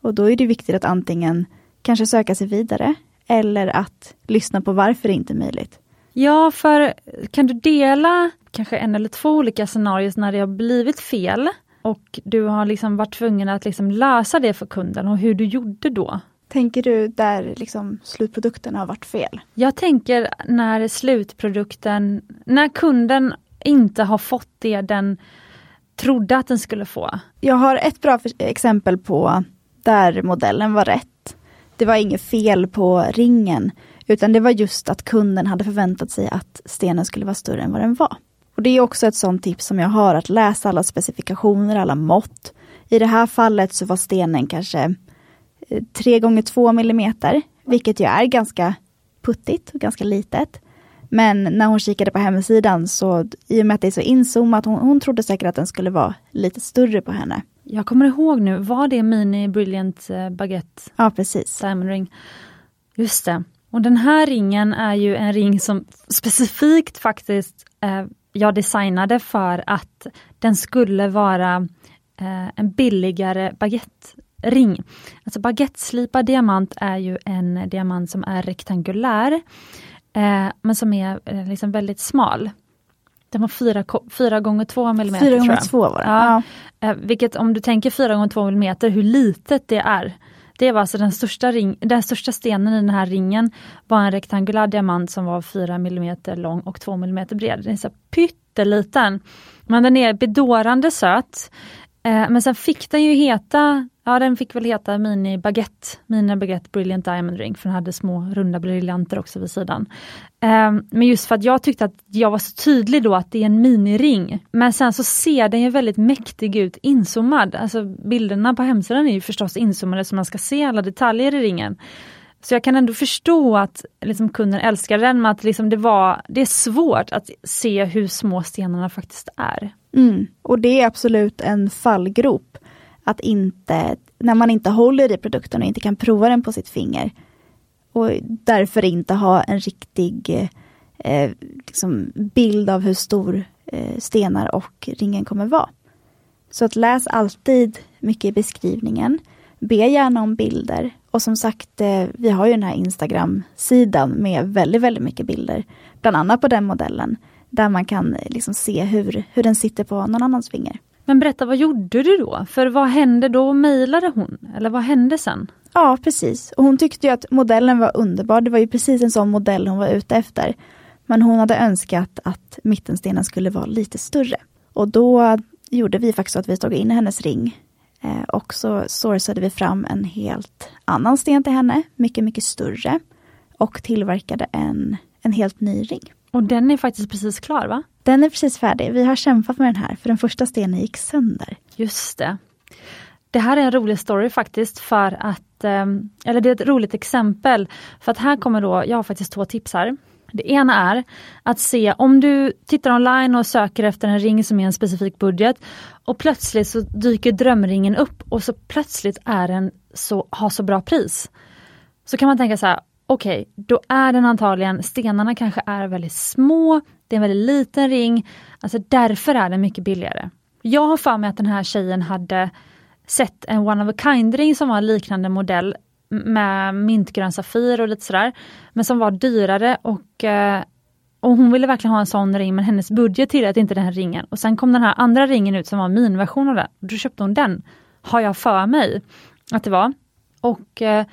Och då är det viktigt att antingen kanske söka sig vidare eller att lyssna på varför det inte är möjligt. Ja, för kan du dela kanske en eller två olika scenarier när det har blivit fel och du har liksom varit tvungen att liksom lösa det för kunden och hur du gjorde då? Tänker du där liksom slutprodukten har varit fel? Jag tänker när slutprodukten, när kunden inte har fått det den trodde att den skulle få. Jag har ett bra exempel på där modellen var rätt. Det var inget fel på ringen, utan det var just att kunden hade förväntat sig att stenen skulle vara större än vad den var. Och Det är också ett sånt tips som jag har, att läsa alla specifikationer, alla mått. I det här fallet så var stenen kanske eh, 3 gånger 2 millimeter, vilket ju är ganska puttigt och ganska litet. Men när hon kikade på hemsidan så, i och med att det är så inzoomat, hon, hon trodde säkert att den skulle vara lite större på henne. Jag kommer ihåg nu, var det Mini Brilliant eh, Baguette? Ja, precis. Diamond Ring. Just det. Och den här ringen är ju en ring som specifikt faktiskt eh, jag designade för att den skulle vara eh, en billigare baguette-ring. Alltså baguetteslipad diamant är ju en diamant som är rektangulär, eh, men som är eh, liksom väldigt smal. Den var 4 gånger 2 mm. 4 gånger 2 var det. Ja. ja. Eh, vilket om du tänker 4 gånger 2 mm, hur litet det är. Det var alltså den största, ring, den största stenen i den här ringen var en rektangulär diamant som var 4 mm lång och 2 mm bred. Den är så pytteliten. Men den är bedårande söt. Eh, men sen fick den ju heta, ja den fick väl heta Mini Baguette, Mini Baguette Brilliant Diamond Ring, för den hade små runda briljanter också vid sidan. Eh, men just för att jag tyckte att jag var så tydlig då att det är en miniring. Men sen så ser den ju väldigt mäktig ut inzoomad, alltså bilderna på hemsidan är ju förstås inzoomade så man ska se alla detaljer i ringen. Så jag kan ändå förstå att liksom, kunden älskar den, men att liksom, det, var, det är svårt att se hur små stenarna faktiskt är. Mm. Och det är absolut en fallgrop. Att inte, när man inte håller i produkten och inte kan prova den på sitt finger. Och därför inte ha en riktig eh, liksom bild av hur stor eh, stenar och ringen kommer vara. Så att läs alltid mycket i beskrivningen. Be gärna om bilder. Och som sagt, eh, vi har ju den här Instagram-sidan med väldigt, väldigt mycket bilder. Bland annat på den modellen. Där man kan eh, liksom se hur, hur den sitter på någon annans finger. Men berätta, vad gjorde du då? För vad hände då? Mejlade hon? Eller vad hände sen? Ja, precis. Och hon tyckte ju att modellen var underbar. Det var ju precis en sån modell hon var ute efter. Men hon hade önskat att mittenstenen skulle vara lite större. Och då gjorde vi faktiskt att vi tog in hennes ring Eh, och så sourcade vi fram en helt annan sten till henne, mycket, mycket större. Och tillverkade en, en helt ny ring. Och den är faktiskt precis klar va? Den är precis färdig. Vi har kämpat med den här, för den första stenen gick sönder. Just det. Det här är en rolig story faktiskt för att, eh, eller det är ett roligt exempel. För att här kommer då, jag har faktiskt två tips här. Det ena är att se om du tittar online och söker efter en ring som är en specifik budget och plötsligt så dyker drömringen upp och så plötsligt är den så, har så bra pris. Så kan man tänka så här, okej, okay, då är den antagligen, stenarna kanske är väldigt små, det är en väldigt liten ring, alltså därför är den mycket billigare. Jag har för mig att den här tjejen hade sett en one of a kind-ring som var en liknande modell med mintgrön Safir och lite sådär. Men som var dyrare och, eh, och hon ville verkligen ha en sån ring men hennes budget tillät inte den här ringen. Och sen kom den här andra ringen ut som var min version av den. Då köpte hon den, har jag för mig att det var. Och eh,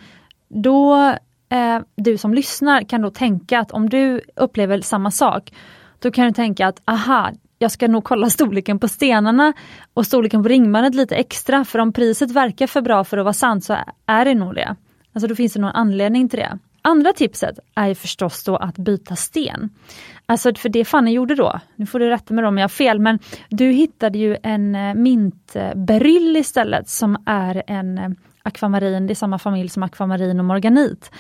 då, eh, du som lyssnar kan då tänka att om du upplever samma sak, då kan du tänka att aha, jag ska nog kolla storleken på stenarna och storleken på ringbandet lite extra, för om priset verkar för bra för att vara sant så är det nog det. Alltså då finns det någon anledning till det. andra tipset är ju förstås då att byta sten. Alltså för det Fanny gjorde då, nu får du rätta mig om jag har fel, men du hittade ju en eh, mintberyll istället som är en eh, akvamarin, det är samma familj som akvamarin och morganit.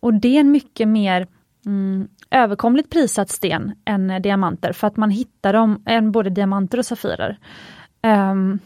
Och det är en mycket mer mm, överkomligt prissatt sten än eh, diamanter för att man hittar dem, än både diamanter och safirer. Um,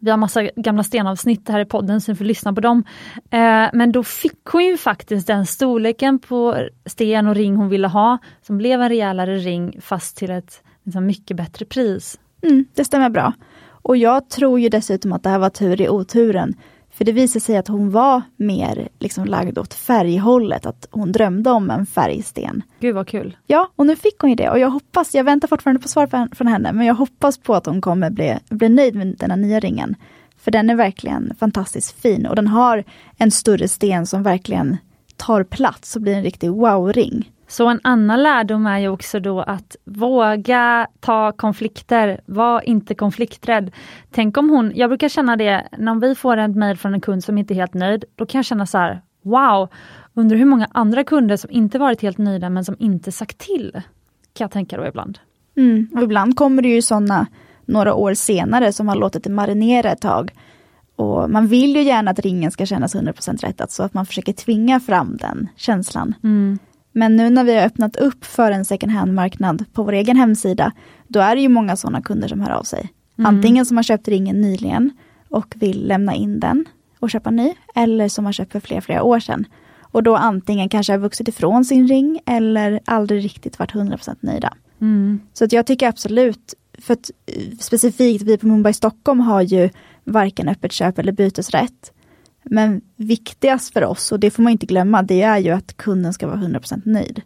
vi har massa gamla stenavsnitt här i podden så ni får lyssna på dem. Eh, men då fick hon ju faktiskt den storleken på sten och ring hon ville ha, som blev en rejälare ring fast till ett liksom, mycket bättre pris. Mm, det stämmer bra. Och jag tror ju dessutom att det här var tur i oturen. För det visade sig att hon var mer liksom lagd åt färghållet, att hon drömde om en färgsten. Gud vad kul! Ja, och nu fick hon ju det och jag hoppas, jag väntar fortfarande på svar från henne, men jag hoppas på att hon kommer bli, bli nöjd med den här nya ringen. För den är verkligen fantastiskt fin och den har en större sten som verkligen tar plats och blir en riktig wow-ring. Så en annan lärdom är ju också då att våga ta konflikter, var inte konflikträdd. Tänk om hon, jag brukar känna det när vi får ett mejl från en kund som inte är helt nöjd, då kan jag känna så här, wow, undrar hur många andra kunder som inte varit helt nöjda men som inte sagt till. Kan jag tänka då ibland. Mm, och ibland kommer det ju sådana några år senare som har låtit det marinera ett tag. Och man vill ju gärna att ringen ska kännas 100% rätt, så alltså att man försöker tvinga fram den känslan. Mm. Men nu när vi har öppnat upp för en second hand-marknad på vår egen hemsida, då är det ju många sådana kunder som hör av sig. Mm. Antingen som har köpt ringen nyligen och vill lämna in den och köpa ny, eller som har köpt för flera, flera år sedan. Och då antingen kanske har vuxit ifrån sin ring eller aldrig riktigt varit 100% nöjda. Mm. Så att jag tycker absolut, för att eh, specifikt vi på Mumbai Stockholm har ju varken öppet köp eller bytesrätt. Men viktigast för oss, och det får man inte glömma, det är ju att kunden ska vara 100% nöjd.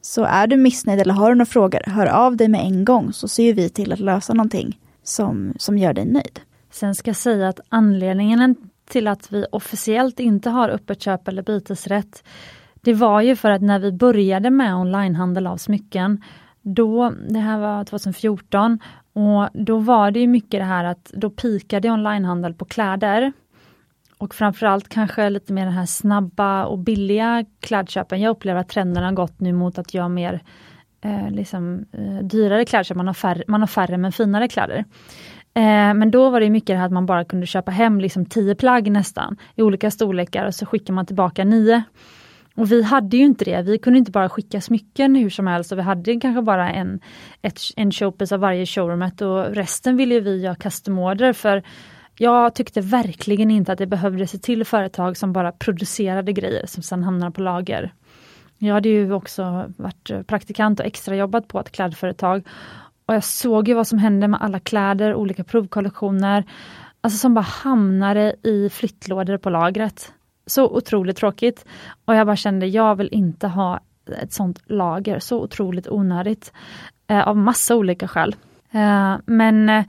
Så är du missnöjd eller har du några frågor, hör av dig med en gång så ser vi till att lösa någonting som, som gör dig nöjd. Sen ska jag säga att anledningen till att vi officiellt inte har öppet köp eller bytesrätt, det var ju för att när vi började med onlinehandel av smycken, då, det här var 2014, och då var det ju mycket det här att då pikade onlinehandel på kläder. Och framförallt kanske lite mer den här snabba och billiga klädköpen. Jag upplever att trenden har gått nu mot att göra mer eh, liksom, eh, dyrare klädköp, man har, färre, man har färre men finare kläder. Eh, men då var det mycket det här att man bara kunde köpa hem liksom tio plagg nästan i olika storlekar och så skickar man tillbaka nio. Och vi hade ju inte det, vi kunde inte bara skicka smycken hur som helst och vi hade kanske bara en, ett, en showpiece av varje showroomet och resten ville vi göra custom order för jag tyckte verkligen inte att det behövdes se till företag som bara producerade grejer som sen hamnar på lager. Jag hade ju också varit praktikant och extrajobbat på ett klädföretag och jag såg ju vad som hände med alla kläder, olika provkollektioner, alltså som bara hamnade i flyttlådor på lagret. Så otroligt tråkigt. Och jag bara kände, jag vill inte ha ett sånt lager, så otroligt onödigt. Eh, av massa olika skäl. Eh, men, eh,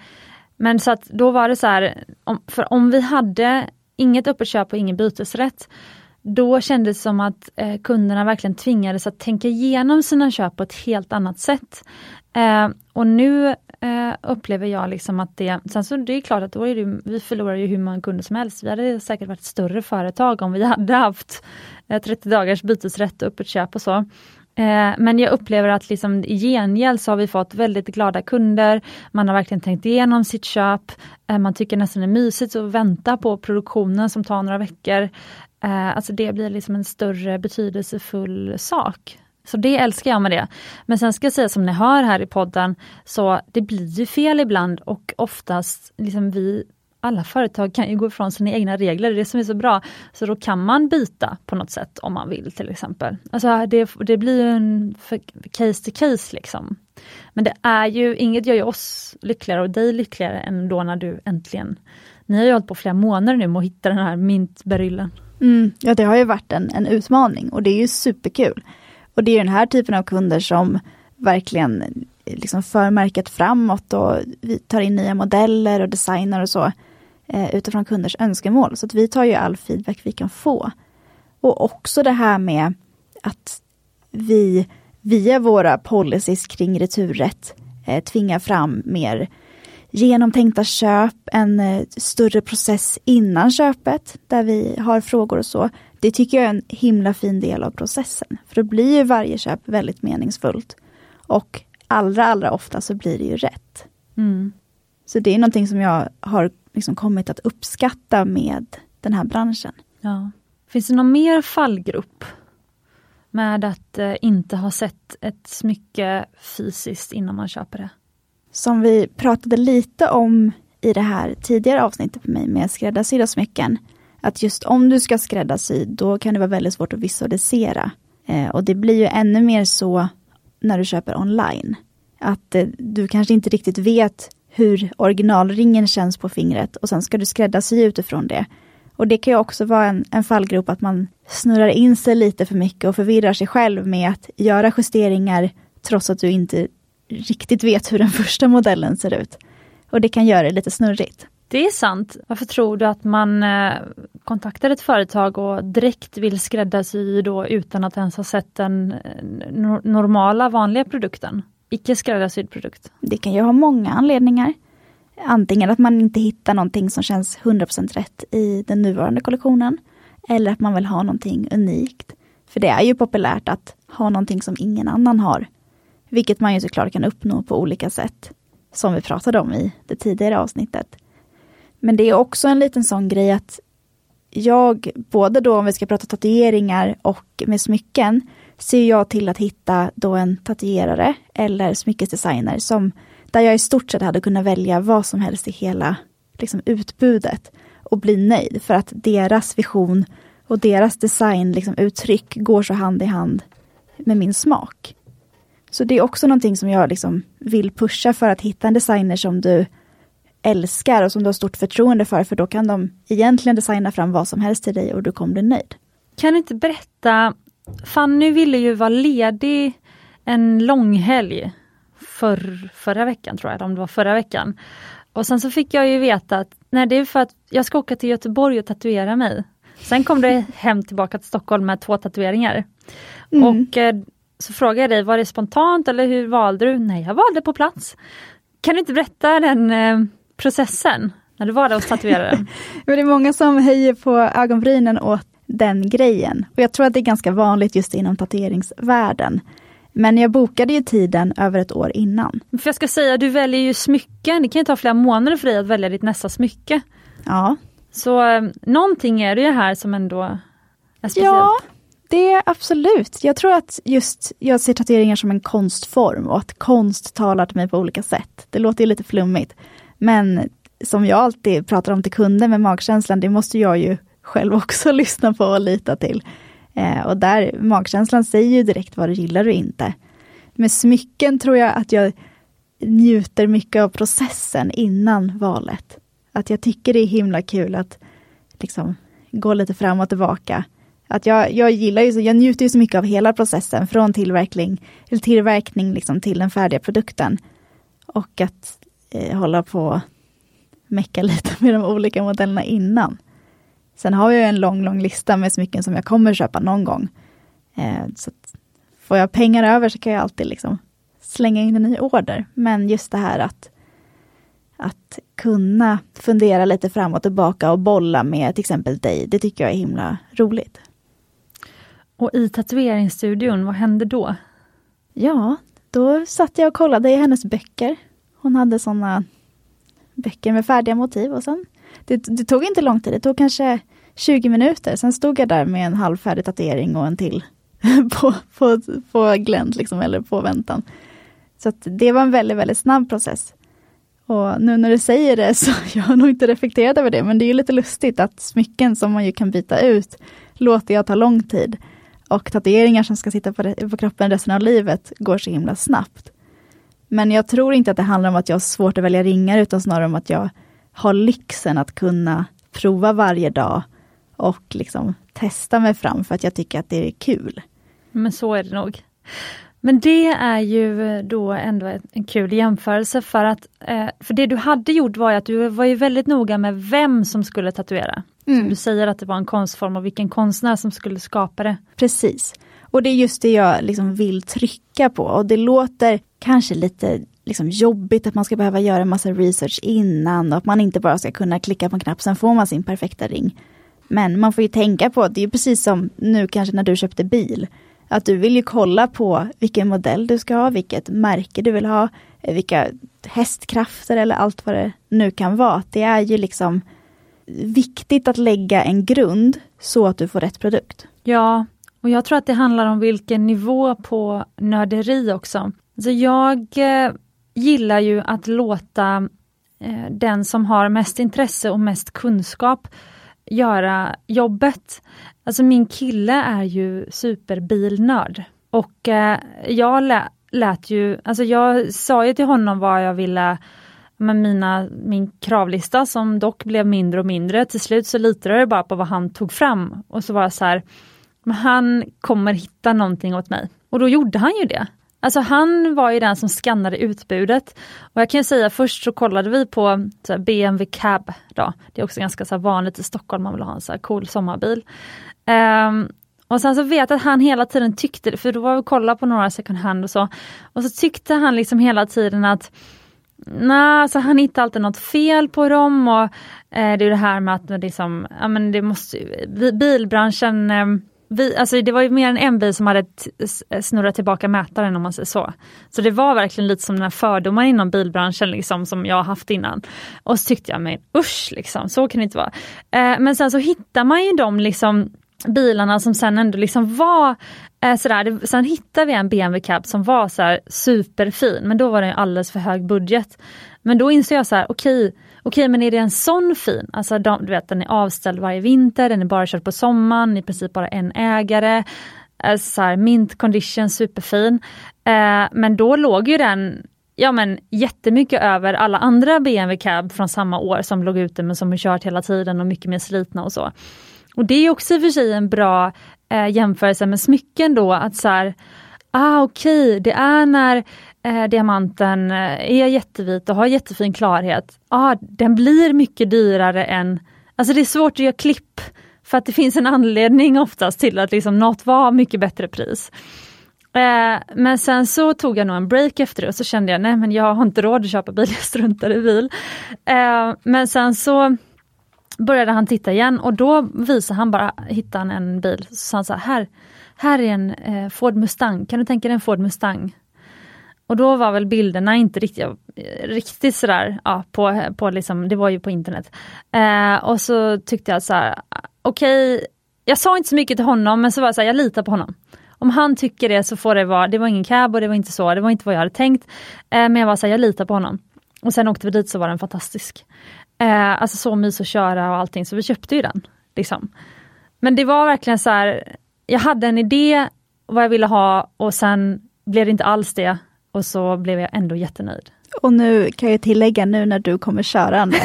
men så att då var det så här, om, för om vi hade inget öppet köp och ingen bytesrätt, då kändes det som att eh, kunderna verkligen tvingades att tänka igenom sina köp på ett helt annat sätt. Eh, och nu eh, upplever jag liksom att det, sen så det är klart att då är det, vi förlorar ju hur många kunder som helst. Vi hade säkert varit ett större företag om vi hade haft eh, 30 dagars bytesrätt och öppet köp och så. Eh, men jag upplever att liksom i gengäld så har vi fått väldigt glada kunder. Man har verkligen tänkt igenom sitt köp. Eh, man tycker nästan det är mysigt att vänta på produktionen som tar några veckor. Eh, alltså det blir liksom en större betydelsefull sak. Så det älskar jag med det. Men sen ska jag säga som ni hör här i podden, så det blir ju fel ibland och oftast, liksom vi, alla företag kan ju gå ifrån sina egna regler, det är det som är så bra. Så då kan man byta på något sätt om man vill till exempel. Alltså det, det blir en case to case liksom. Men det är ju, inget gör ju oss lyckligare och dig lyckligare än då när du äntligen, ni har ju hållit på flera månader nu med att hitta den här mintberyllen. Mm, ja det har ju varit en, en utmaning och det är ju superkul. Och det är den här typen av kunder som verkligen liksom för märket framåt och vi tar in nya modeller och designar och så eh, utifrån kunders önskemål. Så att vi tar ju all feedback vi kan få. Och också det här med att vi via våra policies kring returrätt eh, tvingar fram mer genomtänkta köp, en eh, större process innan köpet där vi har frågor och så. Det tycker jag är en himla fin del av processen. För då blir ju varje köp väldigt meningsfullt. Och allra, allra ofta så blir det ju rätt. Mm. Så det är någonting som jag har liksom kommit att uppskatta med den här branschen. Ja. Finns det någon mer fallgrupp med att eh, inte ha sett ett smycke fysiskt innan man köper det? Som vi pratade lite om i det här tidigare avsnittet med mig med skräddarsydda smycken. Att just om du ska skräddarsy, då kan det vara väldigt svårt att visualisera. Eh, och det blir ju ännu mer så när du köper online. Att eh, du kanske inte riktigt vet hur originalringen känns på fingret och sen ska du skräddarsy utifrån det. Och det kan ju också vara en, en fallgrop att man snurrar in sig lite för mycket och förvirrar sig själv med att göra justeringar trots att du inte riktigt vet hur den första modellen ser ut. Och det kan göra det lite snurrigt. Det är sant. Varför tror du att man eh, kontaktar ett företag och direkt vill skräddarsy då utan att ens ha sett den eh, normala vanliga produkten? Icke skräddarsydd produkt. Det kan ju ha många anledningar. Antingen att man inte hittar någonting som känns 100% rätt i den nuvarande kollektionen. Eller att man vill ha någonting unikt. För det är ju populärt att ha någonting som ingen annan har. Vilket man ju såklart kan uppnå på olika sätt. Som vi pratade om i det tidigare avsnittet. Men det är också en liten sån grej att jag, både då om vi ska prata tatueringar och med smycken, ser jag till att hitta då en tatuerare eller smyckesdesigner som där jag i stort sett hade kunnat välja vad som helst i hela liksom, utbudet och bli nöjd för att deras vision och deras designuttryck liksom, går så hand i hand med min smak. Så det är också någonting som jag liksom vill pusha för att hitta en designer som du älskar och som du har stort förtroende för, för då kan de egentligen designa fram vad som helst till dig och du kommer bli nöjd. Kan du inte berätta, Fanny ville ju vara ledig en långhelg för, förra veckan, tror jag, om det var förra veckan. Och sen så fick jag ju veta att nej, det är för att jag ska åka till Göteborg och tatuera mig. Sen kom det hem tillbaka till Stockholm med två tatueringar. Mm. Och eh, så frågade jag dig, var det spontant eller hur valde du? Nej, jag valde på plats. Kan du inte berätta den eh, processen när du var där och tatuerade? det är många som höjer på ögonbrynen åt den grejen. Och jag tror att det är ganska vanligt just inom tatueringsvärlden. Men jag bokade ju tiden över ett år innan. För jag ska säga, du väljer ju smycken. Det kan ju ta flera månader för dig att välja ditt nästa smycke. Ja. Så eh, någonting är det ju här som ändå är speciellt. Ja, det är absolut. Jag tror att just jag ser tatueringar som en konstform och att konst talar till mig på olika sätt. Det låter ju lite flummigt. Men som jag alltid pratar om till kunder med magkänslan, det måste jag ju själv också lyssna på och lita till. Eh, och där, magkänslan säger ju direkt vad du gillar och inte. Med smycken tror jag att jag njuter mycket av processen innan valet. Att jag tycker det är himla kul att liksom gå lite fram och tillbaka. Att jag, jag gillar ju, jag njuter ju så mycket av hela processen från tillverkning, eller tillverkning liksom till den färdiga produkten. Och att eh, hålla på mecka lite med de olika modellerna innan. Sen har jag en lång, lång lista med smycken som jag kommer köpa någon gång. Eh, så får jag pengar över så kan jag alltid liksom slänga in en ny order. Men just det här att, att kunna fundera lite fram och tillbaka och bolla med till exempel dig, det tycker jag är himla roligt. Och i tatueringsstudion, vad hände då? Ja, då satt jag och kollade i hennes böcker. Hon hade sådana böcker med färdiga motiv och sen det, det, tog inte lång tid, det tog kanske 20 minuter. Sen stod jag där med en halvfärdig tatuering och en till på, på, på glänt, liksom, eller på väntan. Så det var en väldigt, väldigt snabb process. Och nu när du säger det så jag har nog inte reflekterat över det, men det är lite lustigt att smycken som man ju kan byta ut låter jag ta lång tid. Och tatueringar som ska sitta på, på kroppen resten av livet går så himla snabbt. Men jag tror inte att det handlar om att jag har svårt att välja ringar, utan snarare om att jag har lyxen att kunna prova varje dag och liksom testa mig fram för att jag tycker att det är kul. Men så är det nog. Men det är ju då ändå en kul jämförelse för att eh, för det du hade gjort var att du var ju väldigt noga med vem som skulle tatuera. Mm. du säger att det var en konstform och vilken konstnär som skulle skapa det. Precis. Och det är just det jag liksom vill trycka på och det låter kanske lite liksom jobbigt att man ska behöva göra en massa research innan och att man inte bara ska kunna klicka på en knapp, sen får man sin perfekta ring. Men man får ju tänka på, det är precis som nu kanske när du köpte bil, att du vill ju kolla på vilken modell du ska ha, vilket märke du vill ha, eh, vilka hästkrafter eller allt vad det nu kan vara. Det är ju liksom viktigt att lägga en grund så att du får rätt produkt. Ja, och jag tror att det handlar om vilken nivå på nörderi också. Så jag eh, gillar ju att låta eh, den som har mest intresse och mest kunskap göra jobbet. Alltså min kille är ju superbilnörd och eh, jag lä lät ju, alltså jag sa ju till honom vad jag ville med mina, min kravlista som dock blev mindre och mindre. Till slut så litade jag bara på vad han tog fram och så var jag så här, men han kommer hitta någonting åt mig. Och då gjorde han ju det. Alltså han var ju den som skannade utbudet. Och jag kan säga först så kollade vi på så BMW Cab. Då. Det är också ganska så vanligt i Stockholm, man vill ha en så cool sommarbil. Um, och sen så vet jag att han hela tiden tyckte, för då var vi kollade på några second hand och så, och så tyckte han liksom hela tiden att Nej, alltså han hittar alltid något fel på dem och eh, det är det här med att liksom, ja, men det måste, bilbranschen eh, vi, alltså det var ju mer än en bil som hade snurrat tillbaka mätaren om man säger så. Så det var verkligen lite som den här fördomar inom bilbranschen liksom, som jag haft innan. Och så tyckte jag, men usch, liksom, så kan det inte vara. Eh, men sen så hittar man ju de liksom bilarna som sen ändå liksom var eh, sådär, sen hittade vi en BMW cab som var så superfin, men då var den alldeles för hög budget. Men då inser jag så här, okej, okay, okej men är det en sån fin, alltså de, du vet den är avställd varje vinter, den är bara körd på sommaren, i princip bara en ägare, eh, så här, mint condition, superfin. Eh, men då låg ju den ja men jättemycket över alla andra BMW cab från samma år som låg ute men som har kört hela tiden och mycket mer slitna och så. Och det är också i och för sig en bra eh, jämförelse med smycken då, att så här, ah okej, okay, det är när eh, diamanten eh, är jättevit och har jättefin klarhet, ah, den blir mycket dyrare än, alltså det är svårt att göra klipp för att det finns en anledning oftast till att liksom något var mycket bättre pris. Eh, men sen så tog jag nog en break efter det och så kände jag, nej men jag har inte råd att köpa bil, jag struntar i bil. Eh, men sen så började han titta igen och då visade han bara, hittade han en bil, så sa han så här, här är en eh, Ford Mustang, kan du tänka dig en Ford Mustang? Och då var väl bilderna inte riktigt, eh, riktigt sådär, ja, på, på liksom, det var ju på internet. Eh, och så tyckte jag så här, okej, okay, jag sa inte så mycket till honom men så var jag så här, jag litar på honom. Om han tycker det så får det vara, det var ingen cab och det var inte så, det var inte vad jag hade tänkt. Eh, men jag var så här, jag litar på honom. Och sen åkte vi dit så var den fantastisk. Eh, alltså så mys att köra och allting, så vi köpte ju den. Liksom. Men det var verkligen så här, jag hade en idé vad jag ville ha och sen blev det inte alls det och så blev jag ändå jättenöjd. Och nu kan jag tillägga, nu när du kommer körande,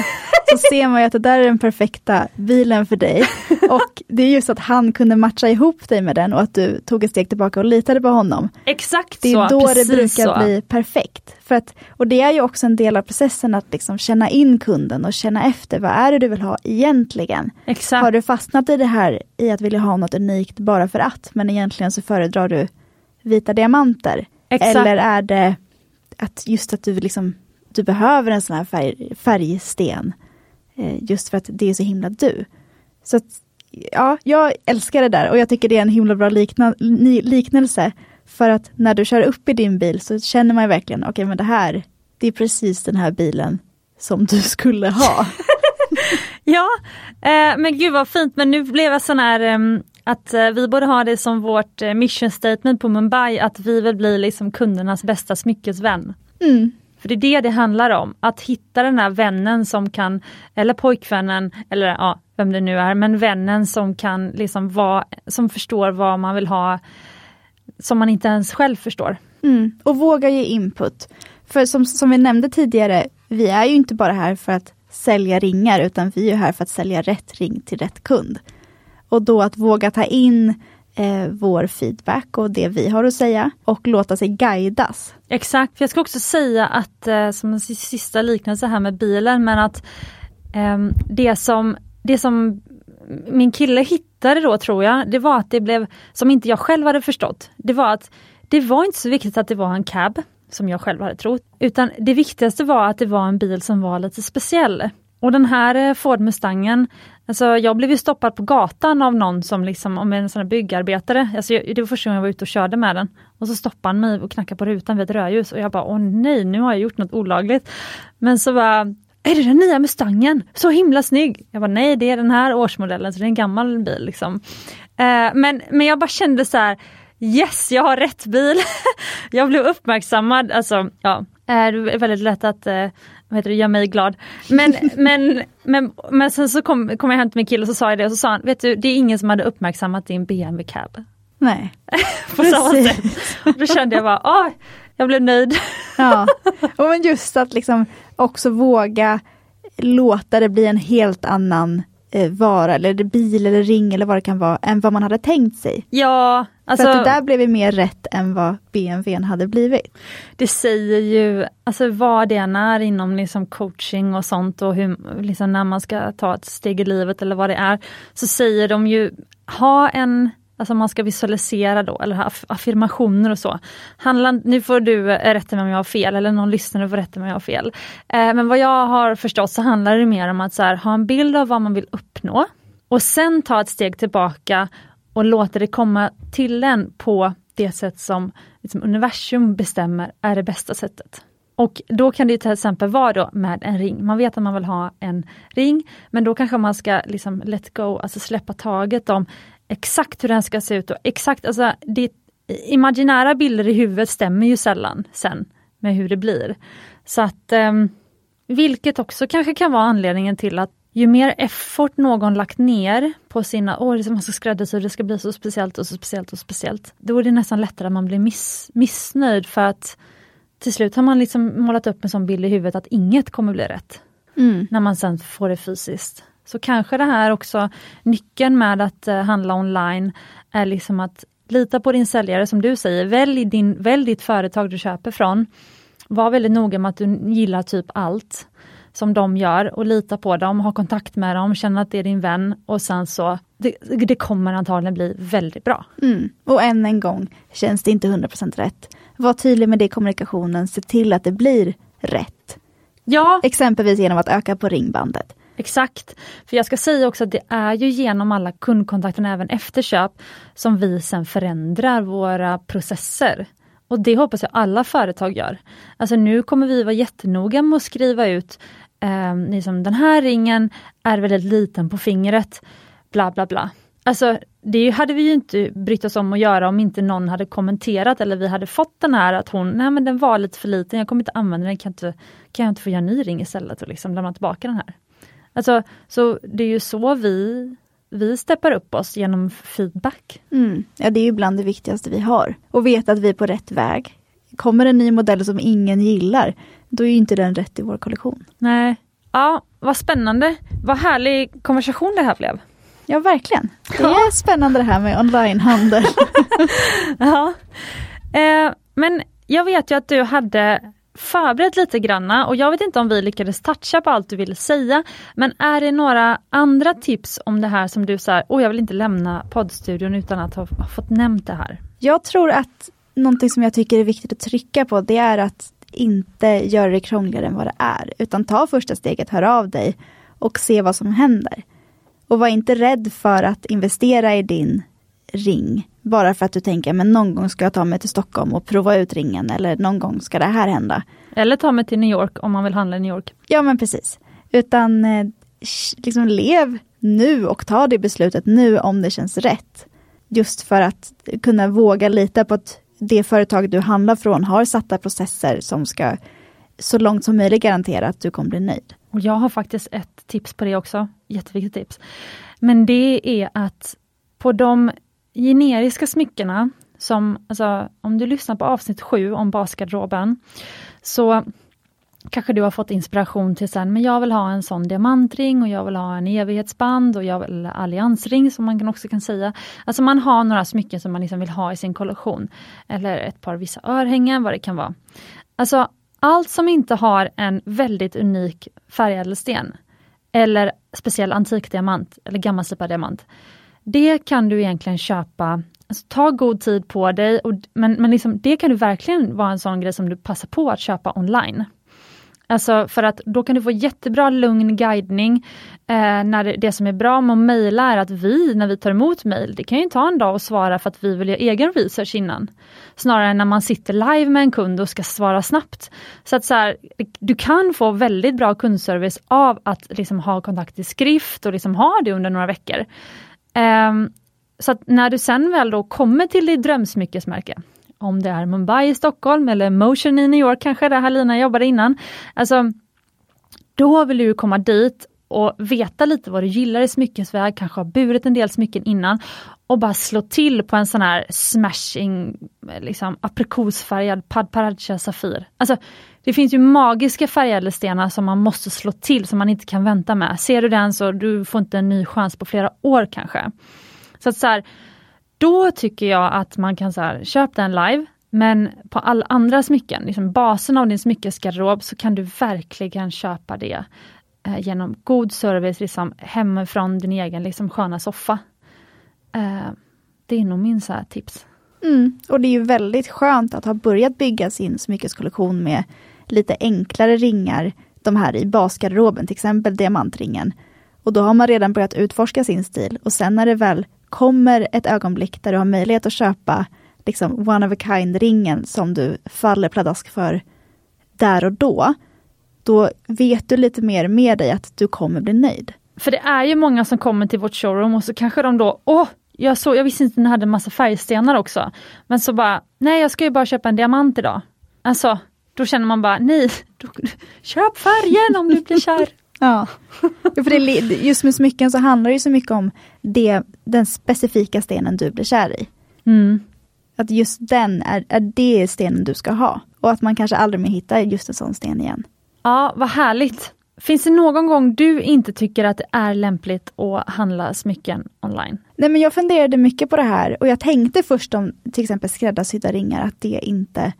så ser man ju att det där är den perfekta bilen för dig. Och det är just att han kunde matcha ihop dig med den och att du tog ett steg tillbaka och litade på honom. Exakt så! Det är så, då det brukar så. bli perfekt. För att, och det är ju också en del av processen att liksom känna in kunden och känna efter, vad är det du vill ha egentligen? Exakt. Har du fastnat i det här i att vilja ha något unikt bara för att, men egentligen så föredrar du vita diamanter? Exakt. Eller är det att just att du liksom du behöver en sån här färg, färgsten. Eh, just för att det är så himla du. Så att, ja, jag älskar det där och jag tycker det är en himla bra likna, liknelse. För att när du kör upp i din bil så känner man verkligen, okej okay, men det här, det är precis den här bilen som du skulle ha. ja, eh, men gud vad fint, men nu blev jag sån här eh, att eh, vi borde ha det som vårt eh, mission statement på Mumbai, att vi vill bli liksom kundernas bästa smyckesvän. Mm. För det är det det handlar om, att hitta den här vännen som kan, eller pojkvännen, eller ja, vem det nu är, men vännen som kan liksom vara, som förstår vad man vill ha, som man inte ens själv förstår. Mm. Och våga ge input. För som, som vi nämnde tidigare, vi är ju inte bara här för att sälja ringar, utan vi är här för att sälja rätt ring till rätt kund. Och då att våga ta in eh, vår feedback och det vi har att säga och låta sig guidas. Exakt, jag ska också säga att eh, som en sista liknelse här med bilen, men att eh, det, som, det som min kille hittade då tror jag, det var att det blev, som inte jag själv hade förstått, det var att det var inte så viktigt att det var en cab. som jag själv hade trott. Utan det viktigaste var att det var en bil som var lite speciell. Och den här eh, Ford Mustangen, alltså jag blev ju stoppad på gatan av någon som liksom, om en sån här byggarbetare. Alltså jag, det var första gången jag var ute och körde med den. Och så stoppade han mig och knackade på rutan vid ett rödljus och jag bara, åh nej, nu har jag gjort något olagligt. Men så bara, är det den nya Mustangen? Så himla snygg! Jag bara, nej det är den här årsmodellen, så det är en gammal bil. Liksom. Eh, men, men jag bara kände så här, yes, jag har rätt bil. jag blev uppmärksammad, alltså ja, eh, det är väldigt lätt att eh, vad heter det, göra mig glad. Men, men, men, men sen så kom, kom jag hem till min kille och så sa jag det och så sa han, vet du, det är ingen som hade uppmärksammat din BMW cab. Nej. På samma sätt. Och då kände jag bara, åh, jag blev nöjd. ja, och men just att liksom också våga låta det bli en helt annan vara, eller bil eller ring eller vad det kan vara, än vad man hade tänkt sig. Ja, alltså, För att det där blev ju mer rätt än vad BMWn hade blivit. Det säger ju, alltså vad det än är inom liksom coaching och sånt och hur, liksom när man ska ta ett steg i livet eller vad det är, så säger de ju ha en Alltså man ska visualisera då, eller ha affirmationer och så. Handla, nu får du eh, rätta mig om jag har fel, eller någon lyssnare får rätta mig om jag har fel. Eh, men vad jag har förstått så handlar det mer om att så här, ha en bild av vad man vill uppnå och sen ta ett steg tillbaka och låta det komma till en på det sätt som liksom, universum bestämmer är det bästa sättet. Och då kan det till exempel vara då med en ring. Man vet att man vill ha en ring, men då kanske man ska liksom let go, alltså släppa taget om exakt hur den ska se ut och exakt, alltså det, imaginära bilder i huvudet stämmer ju sällan sen med hur det blir. Så att, um, vilket också kanske kan vara anledningen till att ju mer effort någon lagt ner på sina, åh, liksom man ska skräddarsy, det ska bli så speciellt och så speciellt och speciellt. Då är det nästan lättare att man blir miss, missnöjd för att till slut har man liksom målat upp en sån bild i huvudet att inget kommer bli rätt. Mm. När man sen får det fysiskt. Så kanske det här också, nyckeln med att uh, handla online är liksom att lita på din säljare som du säger, välj, din, välj ditt företag du köper från. Var väldigt noga med att du gillar typ allt som de gör och lita på dem, ha kontakt med dem, känna att det är din vän och sen så, det, det kommer antagligen bli väldigt bra. Mm. Och än en gång, känns det inte 100% rätt, var tydlig med det i kommunikationen, se till att det blir rätt. Ja. Exempelvis genom att öka på ringbandet. Exakt. För jag ska säga också att det är ju genom alla kundkontakter, även efter köp, som vi sen förändrar våra processer. Och det hoppas jag alla företag gör. Alltså nu kommer vi vara jättenoga med att skriva ut eh, liksom, den här ringen är väldigt liten på fingret, bla bla bla. Alltså det hade vi ju inte brytt oss om att göra om inte någon hade kommenterat eller vi hade fått den här att hon, nej men den var lite för liten, jag kommer inte använda den, kan, inte, kan jag inte få göra en ny ring istället och liksom lämna tillbaka den här. Alltså, så det är ju så vi, vi steppar upp oss genom feedback. Mm. Ja, det är ju bland det viktigaste vi har. Och veta att vi är på rätt väg. Kommer en ny modell som ingen gillar, då är inte den rätt i vår kollektion. Nej. Ja, vad spännande. Vad härlig konversation det här blev. Ja, verkligen. Det är spännande det här med onlinehandel. ja. Eh, men jag vet ju att du hade förberett lite granna och jag vet inte om vi lyckades toucha på allt du ville säga. Men är det några andra tips om det här som du säger, oh jag vill inte lämna poddstudion utan att ha, ha fått nämnt det här? Jag tror att någonting som jag tycker är viktigt att trycka på det är att inte göra det krångligare än vad det är. Utan ta första steget, hör av dig och se vad som händer. Och var inte rädd för att investera i din ring. Bara för att du tänker, men någon gång ska jag ta mig till Stockholm och prova ut ringen eller någon gång ska det här hända. Eller ta mig till New York om man vill handla i New York. Ja men precis. Utan eh, liksom lev nu och ta det beslutet nu om det känns rätt. Just för att kunna våga lita på att det företag du handlar från har satta processer som ska så långt som möjligt garantera att du kommer bli nöjd. Och jag har faktiskt ett tips på det också, jätteviktigt tips. Men det är att på de generiska smyckena, som, alltså, om du lyssnar på avsnitt 7 om basgarderoben, så kanske du har fått inspiration till sen, men jag vill ha en sån diamantring och jag vill ha en evighetsband och jag vill alliansring som man också kan säga. Alltså man har några smycken som man liksom vill ha i sin kollektion. Eller ett par vissa örhängen, vad det kan vara. Alltså allt som inte har en väldigt unik färgädelsten eller speciell antikdiamant eller gammalslipad diamant det kan du egentligen köpa Alltså, ta god tid på dig, och, men, men liksom, det kan du verkligen vara en sån grej som du passar på att köpa online. Alltså för att då kan du få jättebra lugn guidning. Eh, när det, det, som är bra med att mejla är att vi, när vi tar emot mejl, det kan ju ta en dag att svara för att vi vill göra egen research innan. Snarare än när man sitter live med en kund och ska svara snabbt. Så att så här, du kan få väldigt bra kundservice av att liksom ha kontakt i skrift och liksom ha det under några veckor. Um, så att när du sen väl då kommer till ditt drömsmyckesmärke, om det är Mumbai i Stockholm eller Motion i New York kanske, där Halina jobbade innan. Alltså, då vill du komma dit och veta lite vad du gillar i smyckesväg, kanske har burit en del smycken innan och bara slå till på en sån här smashing liksom aprikosfärgad Padparadja Safir. Alltså, det finns ju magiska färgädelstenar som man måste slå till som man inte kan vänta med. Ser du den så du får inte en ny chans på flera år kanske. Så att så här, då tycker jag att man kan så här, köp den live, men på alla andra smycken, liksom basen av din smyckesgarderob, så kan du verkligen köpa det eh, genom god service liksom, hemifrån din egen liksom, sköna soffa. Eh, det är nog min så här, tips. Mm, och det är ju väldigt skönt att ha börjat bygga sin smyckeskollektion med lite enklare ringar, de här i basgarderoben, till exempel diamantringen. Och då har man redan börjat utforska sin stil och sen när det väl kommer ett ögonblick där du har möjlighet att köpa liksom one of a kind-ringen som du faller pladask för där och då, då vet du lite mer med dig att du kommer bli nöjd. För det är ju många som kommer till vårt showroom och så kanske de då, åh, jag, såg, jag visste inte att ni hade en massa färgstenar också. Men så bara, nej jag ska ju bara köpa en diamant idag. Alltså, då känner man bara, nej, då, köp färgen om du blir kär. Ja, för det, just med smycken så handlar det så mycket om det, den specifika stenen du blir kär i. Mm. Att just den är, är det stenen du ska ha. Och att man kanske aldrig mer hittar just en sån sten igen. Ja, vad härligt. Finns det någon gång du inte tycker att det är lämpligt att handla smycken online? Nej men jag funderade mycket på det här och jag tänkte först om till exempel skräddarsydda ringar att det inte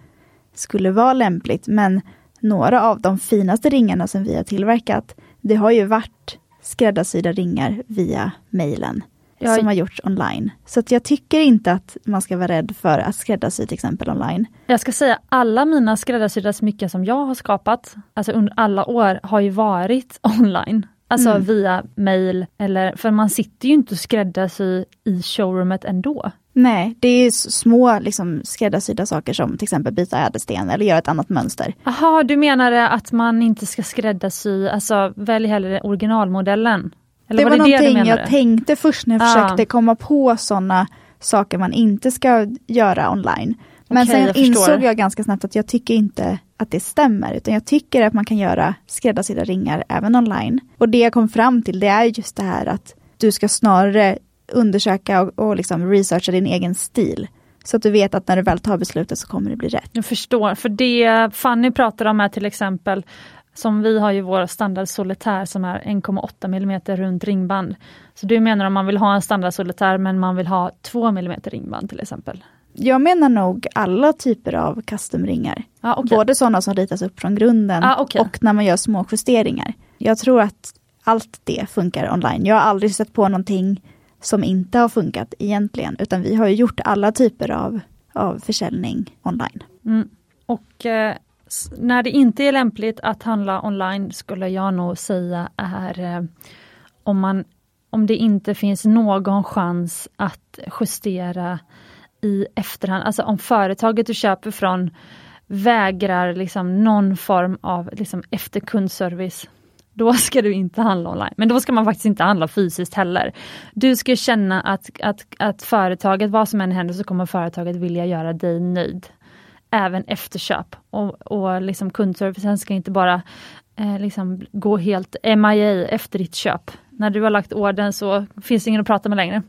skulle vara lämpligt. Men några av de finaste ringarna som vi har tillverkat det har ju varit skräddarsydda ringar via mejlen jag... som har gjorts online. Så jag tycker inte att man ska vara rädd för att skräddarsy till exempel online. Jag ska säga alla mina skräddarsydda smycken som jag har skapat, alltså under alla år, har ju varit online. Alltså mm. via mail eller, för man sitter ju inte och skräddarsy i showroomet ändå. Nej, det är små liksom, skräddarsydda saker som till exempel byta ädelsten eller göra ett annat mönster. Jaha, du menar att man inte ska skräddarsy, alltså välj hellre originalmodellen? Eller det var, var det någonting det jag tänkte först när jag ah. försökte komma på sådana saker man inte ska göra online. Men okay, sen jag insåg jag ganska snabbt att jag tycker inte att det stämmer, utan jag tycker att man kan göra skräddarsydda ringar även online. Och det jag kom fram till det är just det här att du ska snarare undersöka och, och liksom researcha din egen stil. Så att du vet att när du väl tar beslutet så kommer det bli rätt. Jag förstår, för det Fanny pratar om är till exempel som vi har ju vår standard solitär som är 1,8 mm runt ringband. Så du menar om man vill ha en standard solitär men man vill ha 2 mm ringband till exempel? Jag menar nog alla typer av customringar. Ah, okay. Både sådana som ritas upp från grunden ah, okay. och när man gör små justeringar. Jag tror att allt det funkar online. Jag har aldrig sett på någonting som inte har funkat egentligen, utan vi har gjort alla typer av, av försäljning online. Mm. Och eh, när det inte är lämpligt att handla online skulle jag nog säga är eh, om, man, om det inte finns någon chans att justera i efterhand, alltså om företaget du köper från vägrar liksom någon form av liksom efterkundservice då ska du inte handla online. Men då ska man faktiskt inte handla fysiskt heller. Du ska känna att, att, att företaget, vad som än händer, så kommer företaget vilja göra dig nöjd. Även efter köp. Och, och liksom kundservicen ska inte bara eh, liksom gå helt MIA efter ditt köp. När du har lagt orden så finns det ingen att prata med längre.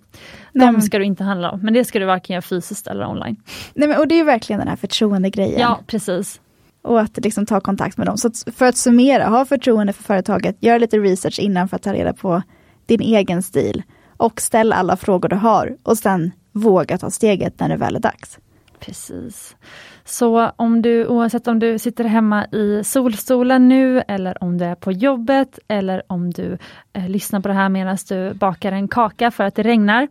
De Nej, ska du inte handla om, men det ska du varken göra fysiskt eller online. Nej, men, och det är verkligen den här förtroendegrejen. Ja, precis och att liksom ta kontakt med dem. Så att för att summera, ha förtroende för företaget, gör lite research innan för att ta reda på din egen stil och ställ alla frågor du har och sen våga ta steget när det väl är dags. Precis. Så om du, oavsett om du sitter hemma i solstolen nu eller om du är på jobbet eller om du eh, lyssnar på det här medan du bakar en kaka för att det regnar.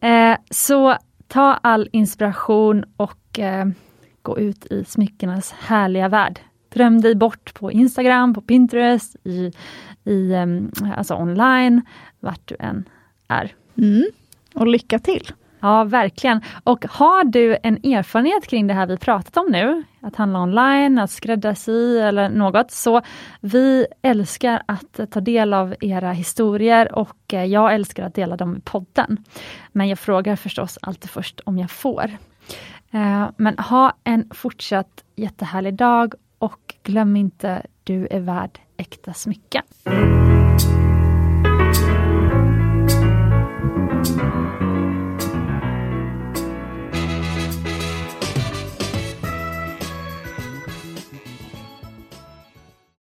Eh, så ta all inspiration och eh, gå ut i smyckenas härliga värld. Dröm dig bort på Instagram, på Pinterest, i, i, alltså online, vart du än är. Mm. Och lycka till! Ja, verkligen. Och har du en erfarenhet kring det här vi pratat om nu, att handla online, att skräddarsy eller något, så vi älskar att ta del av era historier och eh, jag älskar att dela dem i podden. Men jag frågar förstås alltid först om jag får. Eh, men ha en fortsatt jättehärlig dag och glöm inte, du är värd äkta smycken.